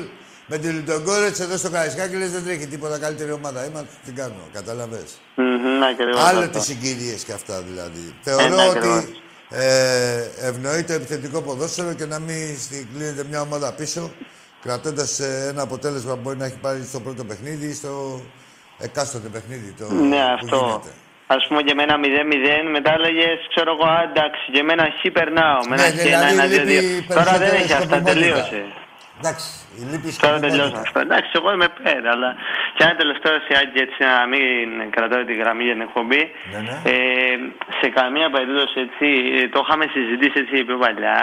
με τη Λιντογκόρετ εδώ στο Καραϊσκάκι, λες δεν τρέχει τίποτα καλύτερη ομάδα. Είμαι, τι κάνω, κατάλαβε. Μμμ, ακριβώς Άλλο αυτό. τις συγκυρίες και αυτά δηλαδή. Ε, Θεωρώ ναι, ότι ακριβώς. ε, ευνοεί το επιθετικό ποδόσφαιρο και να μην στη- κλείνεται μια ομάδα πίσω, κρατώντας ένα αποτέλεσμα που μπορεί να έχει πάρει στο πρώτο παιχνίδι ή στο εκάστοτε παιχνίδι. Το, Ναι, που αυτό. γίνεται. Α πούμε και με ένα 0-0, μετά έλεγες, ξέρω εγώ, «Α, εντάξει, και με ένα χ περνάω. Με ένα Ναι, χ, δηλαδή ένα, ένα, δύο, λείπει δύο. Τώρα δεν περισσότερο έχει αυτά, σκοπιμότητα. τελείωσε. Εντάξει, λείπει Τώρα σκοπιμότητα. τελειώσαμε αυτό. Εντάξει, εγώ είμαι πέρα, αλλά και ένα τελευταίο σιάκι έτσι να μην κρατάω τη γραμμή για την εκπομπή. Ναι, ναι. Ε, σε καμία περίπτωση έτσι, ε, το είχαμε συζητήσει έτσι πιο παλιά,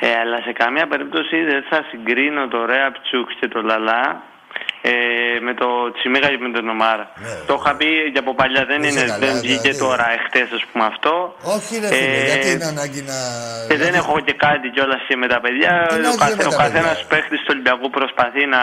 ε, αλλά σε καμία περίπτωση δεν θα συγκρίνω το Ρέαπτσουκ και το Λαλά ε, με το Τσιμίγα και με τον Ομάρ. Το είχα πει και από παλιά, δεν, Ναι. Είσαι είναι, καλά, δεν βγήκε δηλαδή. τώρα εχθές ας πούμε αυτό. Όχι, ρε φίλε, Ε, γιατί είναι ανάγκη να. και δεν έχω και κάτι κιόλας και με τα παιδιά. Τι να Ο, έχεις καθε, με ο τα καθένας παιδιά; παίχτης του Ολυμπιακού προσπαθεί να,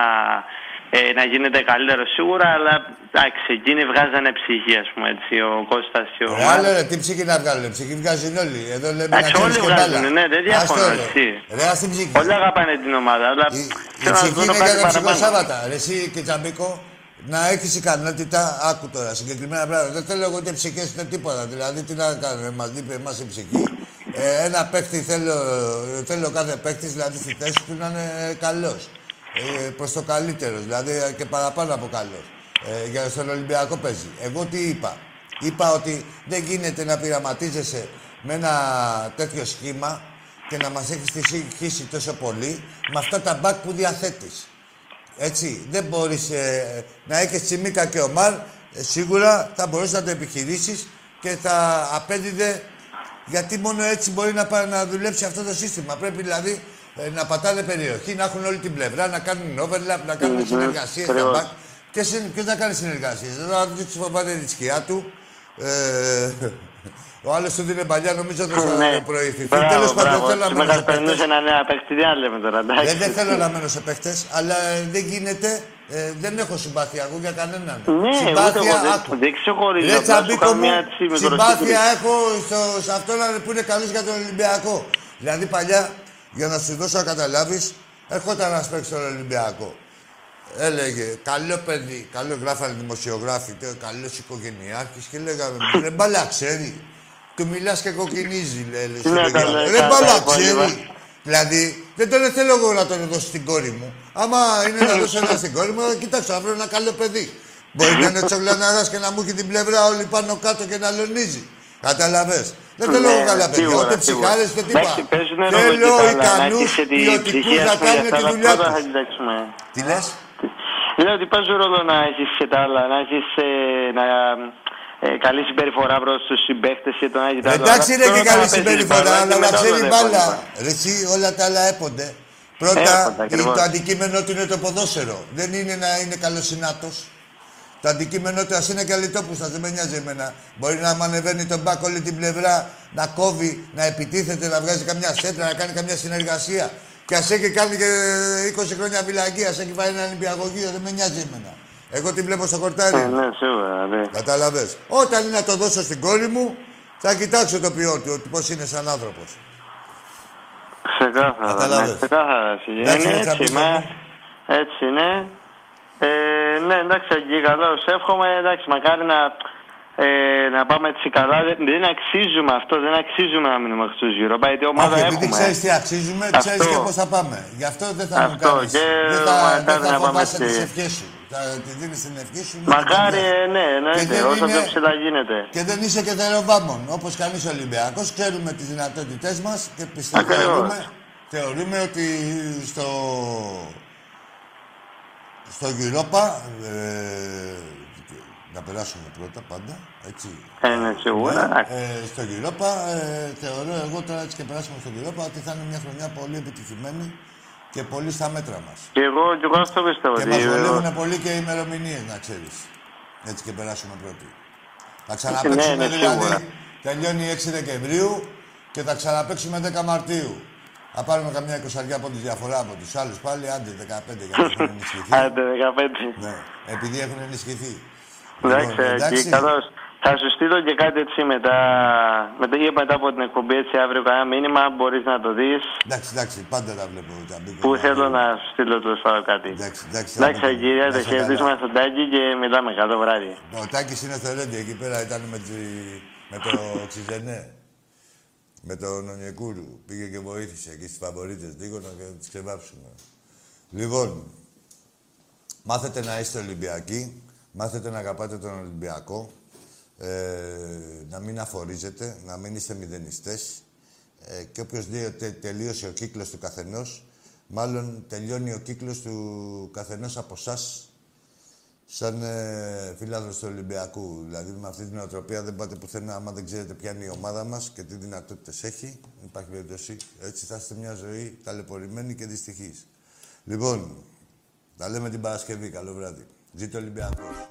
ε, να γίνεται καλύτερο σίγουρα, αλλά εντάξει, εκείνοι βγάζανε ψυχή, ας πούμε έτσι, ο Κώστας και ο Ρε, άλλο ρε, τι ψυχή να βγάλουν, ψυχή βγάζουν όλοι. Εδώ λέμε να Εντάξει, ξέρεις όλοι και βγάζουν, μπάλα. ναι, δεν διαφωνώ, Άστο, ρε. έτσι. Ρε, ας την ψυχή. Όλοι αγαπάνε την ομάδα, αλλά Η θέλω να ψυχή δω είναι κάτι για τα παραπάνω. ψυχοσάββατα. Ρε, εσύ και Τσαμπίκο, να έχεις ικανότητα, άκου τώρα, συγκεκριμένα πράγματα. Δεν θέλω εγώ ούτε ψυχές ούτε τίποτα. Δηλαδή, τι να κάνουμε, μας λείπει εμάς η ψυχή. Ε, ένα παίχτη θέλω, θέλω κάθε παίχτη, δηλαδή στη θέση του να είναι καλός. Ε, Προς το καλύτερο, δηλαδή ε, και παραπάνω από καλό. Ε, για στον Ολυμπιακό παίζει. Εγώ τι είπα. Είπα ότι δεν γίνεται να πειραματίζεσαι με ένα τέτοιο σχήμα και να μας έχεις στοιχήσει τόσο πολύ με αυτά τα μπακ που διαθέτεις. Έτσι, δεν μπορείς ε, να έχεις Τσιμίκα και Ομάρ, ε, σίγουρα θα μπορείς να το επιχειρήσεις και θα απέδιδε, γιατί μόνο έτσι μπορεί να, πά- να δουλέψει αυτό το σύστημα. Πρέπει δηλαδή ε, να πατάνε περιοχή, να έχουν όλη την πλευρά, να κάνουν overlap, να κάνουν Μμμ, συνεργασίες στα ακριβώς. μπακ. Ποιος, είναι, ποιος να κάνει συνεργασίες, εδώ να δεις φοβάται τη σκιά του. Ε, ο άλλος του δίνει παλιά, νομίζω ότι θα Ναι. προηγηθεί. Μπράβο, Τέλος πάντων, μπράβο. θέλω να μένω Σήμερα σε παίχτες. περνούσε ένα νέο παίχτη, τι άλλο λέμε τώρα, εντάξει. Δεν, δεν θέλω να μένω σε παίχτε, αλλά ε, δεν γίνεται. ε, δεν έχω συμπάθεια εγώ για κανέναν. Ναι, συμπάθεια, ούτε εγώ άκου. δεν- δεν ξεχωρίζω. Ρε απλά σου τσαμπίκο κάνω μου, μια έτσι μικροσύγκριση. συμπάθεια έχω στο, σε αυτόν που είναι καλός για τον Ολυμπιακό. Δηλαδή παλιά, για να σου δώσω να καταλάβεις, έρχονταν ένα παίξει στον Ολυμπιακό. Έλεγε, καλό παιδί, καλό γράφανε δημοσιογράφοι, καλός οικογενειάρχης και λέγαμε, ρε μπαλά ξέρει. Του μιλάς και κοκκινίζει, λέει. λέει, στο Ναι, παιδί. καλά, Ρε καλά, μπαλά υπόλοιπα. ξέρει. Δηλαδή, δεν τον θέλω εγώ να τον δώσω στην κόρη μου. Άμα είναι να δώσω ένα στην κόρη μου, θα κοιτάξω, να βρω ένα καλό παιδί. Μπορεί να είναι τσογλαναράς και να μου έχει την πλευρά όλη πάνω κάτω και να λονίζει. Καταλαβες. Δεν θέλω Ναι, εγώ καλά παιδιά, σίγουρα, ούτε σίγουρα. ψυχάρες, ούτε τίποτα. Εντάξει, παίζουν ρόλο Θέλω και τα άλλα, να ικανούς έχεις και τη ποιοτικούς ψυχή, ας να πούμε, κάνουν για τη αυτά, δουλειά πρώτα θα τους. κοιτάξουμε. Τι λες; Λέω ότι παίζει ρόλο να έχεις και τα άλλα, να έχεις να, ε, καλή συμπεριφορά προς τους συμπαίχτε και τον Άγιο Εντάξει είναι και καλή συμπεριφορά, αλλά να ξέρει μπάλα. Ρε εσύ όλα τα άλλα έπονται. Πρώτα, Έπονται, ακριβώς. το αντικείμενο του είναι το ποδόσφαιρο. Δεν είναι να είναι καλοσυνάτος. Το αντικείμενο του ας είναι και αλυτόπουστας, δεν με νοιάζει εμένα. Μπορεί να μανεβαίνει τον μπακ όλη την πλευρά, να κόβει, να επιτίθεται, να βγάζει καμιά σέντρα, να κάνει καμιά συνεργασία. Και ας έχει κάνει και 20 χρόνια φυλακή, ας έχει φάει ένα νηπιαγωγείο, δεν με νοιάζει εμένα. Εγώ την βλέπω στο κορτάρι. Ε, ναι, σίγουρα, ναι. Κατάλαβες. Όταν είναι να το δώσω στην κόρη μου, θα κοιτάξω το ποιό του, ότι πώς είναι σαν άνθρωπος. Ξεκάθαρα. Κατάλαβες. Ναι, ξεκάθαρα. Σιγή. Εντάξει, Είναι ρε, έτσι, Τσαμπίκο μα, μου. έτσι είναι. Ε, ναι, εντάξει, εκεί καλό. Σε εύχομαι, εντάξει, μακάρι να, ε, να πάμε έτσι καλά. Δεν, δεν αξίζουμε αυτό, δεν αξίζουμε να μείνουμε στους γύρω. Γιατί ομάδα Όχι, επειδή έχουμε. ξέρεις τι αξίζουμε, Αυτό. ξέρεις και πώς θα πάμε. Γι' αυτό δεν θα μου Αυτό, κάνεις. και δεν θα, μακάρι δεν θα να πάμε φοβάσαι στη- τις ευχές σου. Θα τη δίνεις την ευχή σου. Μακάρι, ε, ναι, Και εννοείται, δεν όσο πιο είναι- ψηλά γίνεται. Και δεν είσαι και θεροβάμων. Όπως κανείς Ολυμπιακός, ξέρουμε τις δυνατότητές μας και πιστεύω Ακριβώς. θεωρούμε, θεωρούμε ότι στο, στο Europa ε, να περάσουμε πρώτα πάντα, έτσι. Ε, ναι, σίγουρα. Ναι, ε, στο Europa, ε, θεωρώ εγώ τώρα έτσι και περάσουμε στο Europa ότι θα είναι μια χρονιά πολύ επιτυχημένη και πολύ στα μέτρα μας. Και εγώ, και εγώ αυτό πιστεύω. Και ότι- μας βολεύουν πολύ και οι ημερομηνίες, να ξέρεις. Έτσι και περάσουμε πρώτοι. Θα ξαναπαίξουμε ναι, δηλαδή, σίγουρα. τελειώνει 6 Δεκεμβρίου και θα ξαναπαίξουμε 10 Μαρτίου. Θα πάρουμε καμιά εικοσαριά από τη διαφορά από τους άλλους πάλι, άντε 15 για να έχουν ενισχυθεί. Άντε, 15. ναι, επειδή έχουν ενισχυθεί. Εντάξει, Λοιπόν, ε, εντάξει. και καθώς θα σου στείλω και κάτι έτσι μετά, μετά, ή μετά από την εκπομπή έτσι αύριο κανένα μήνυμα, μπορείς να το δεις. Εντάξει, εντάξει, πάντα τα βλέπω τα μπήκω. Που θέλω να σου στείλω το σπάω κάτι. Εντάξει, εντάξει. Εντάξει, θα το- κύριε, να το σε χαιρετίσουμε καλά. στον Τάκη και μιλάμε. Καλό βράδυ. Ο Τάκης είναι στο Ρέντι, εκεί πέρα ήταν με, τη... με το Ξιζενέ. Με τον Ονιεκούρου. Πήγε και βοήθησε εκεί στις φαβορίτες λίγο να τις ξεβάψουμε. Λοιπόν, μάθετε να είστε Ολυμπιακοί, μάθετε να αγαπάτε τον Ολυμπιακό, ε, να μην αφορίζετε, να μην είστε μηδενιστές ε, και όποιος λέει ότι τελείωσε ο κύκλος του καθενός, μάλλον τελειώνει ο κύκλος του καθενός από εσάς σαν ε, φίλαθρος του Ολυμπιακού. Δηλαδή, με αυτή την οτροπία δεν πάτε πουθενά άμα δεν ξέρετε ποια είναι η ομάδα μας και τι δυνατότητες έχει. Δεν υπάρχει περίπτωση. Έτσι θα είστε μια ζωή ταλαιπωρημένη και δυστυχής. Λοιπόν, τα λέμε την Παρασκευή. Καλό βράδυ. Ζήτω Ολυμπιακός.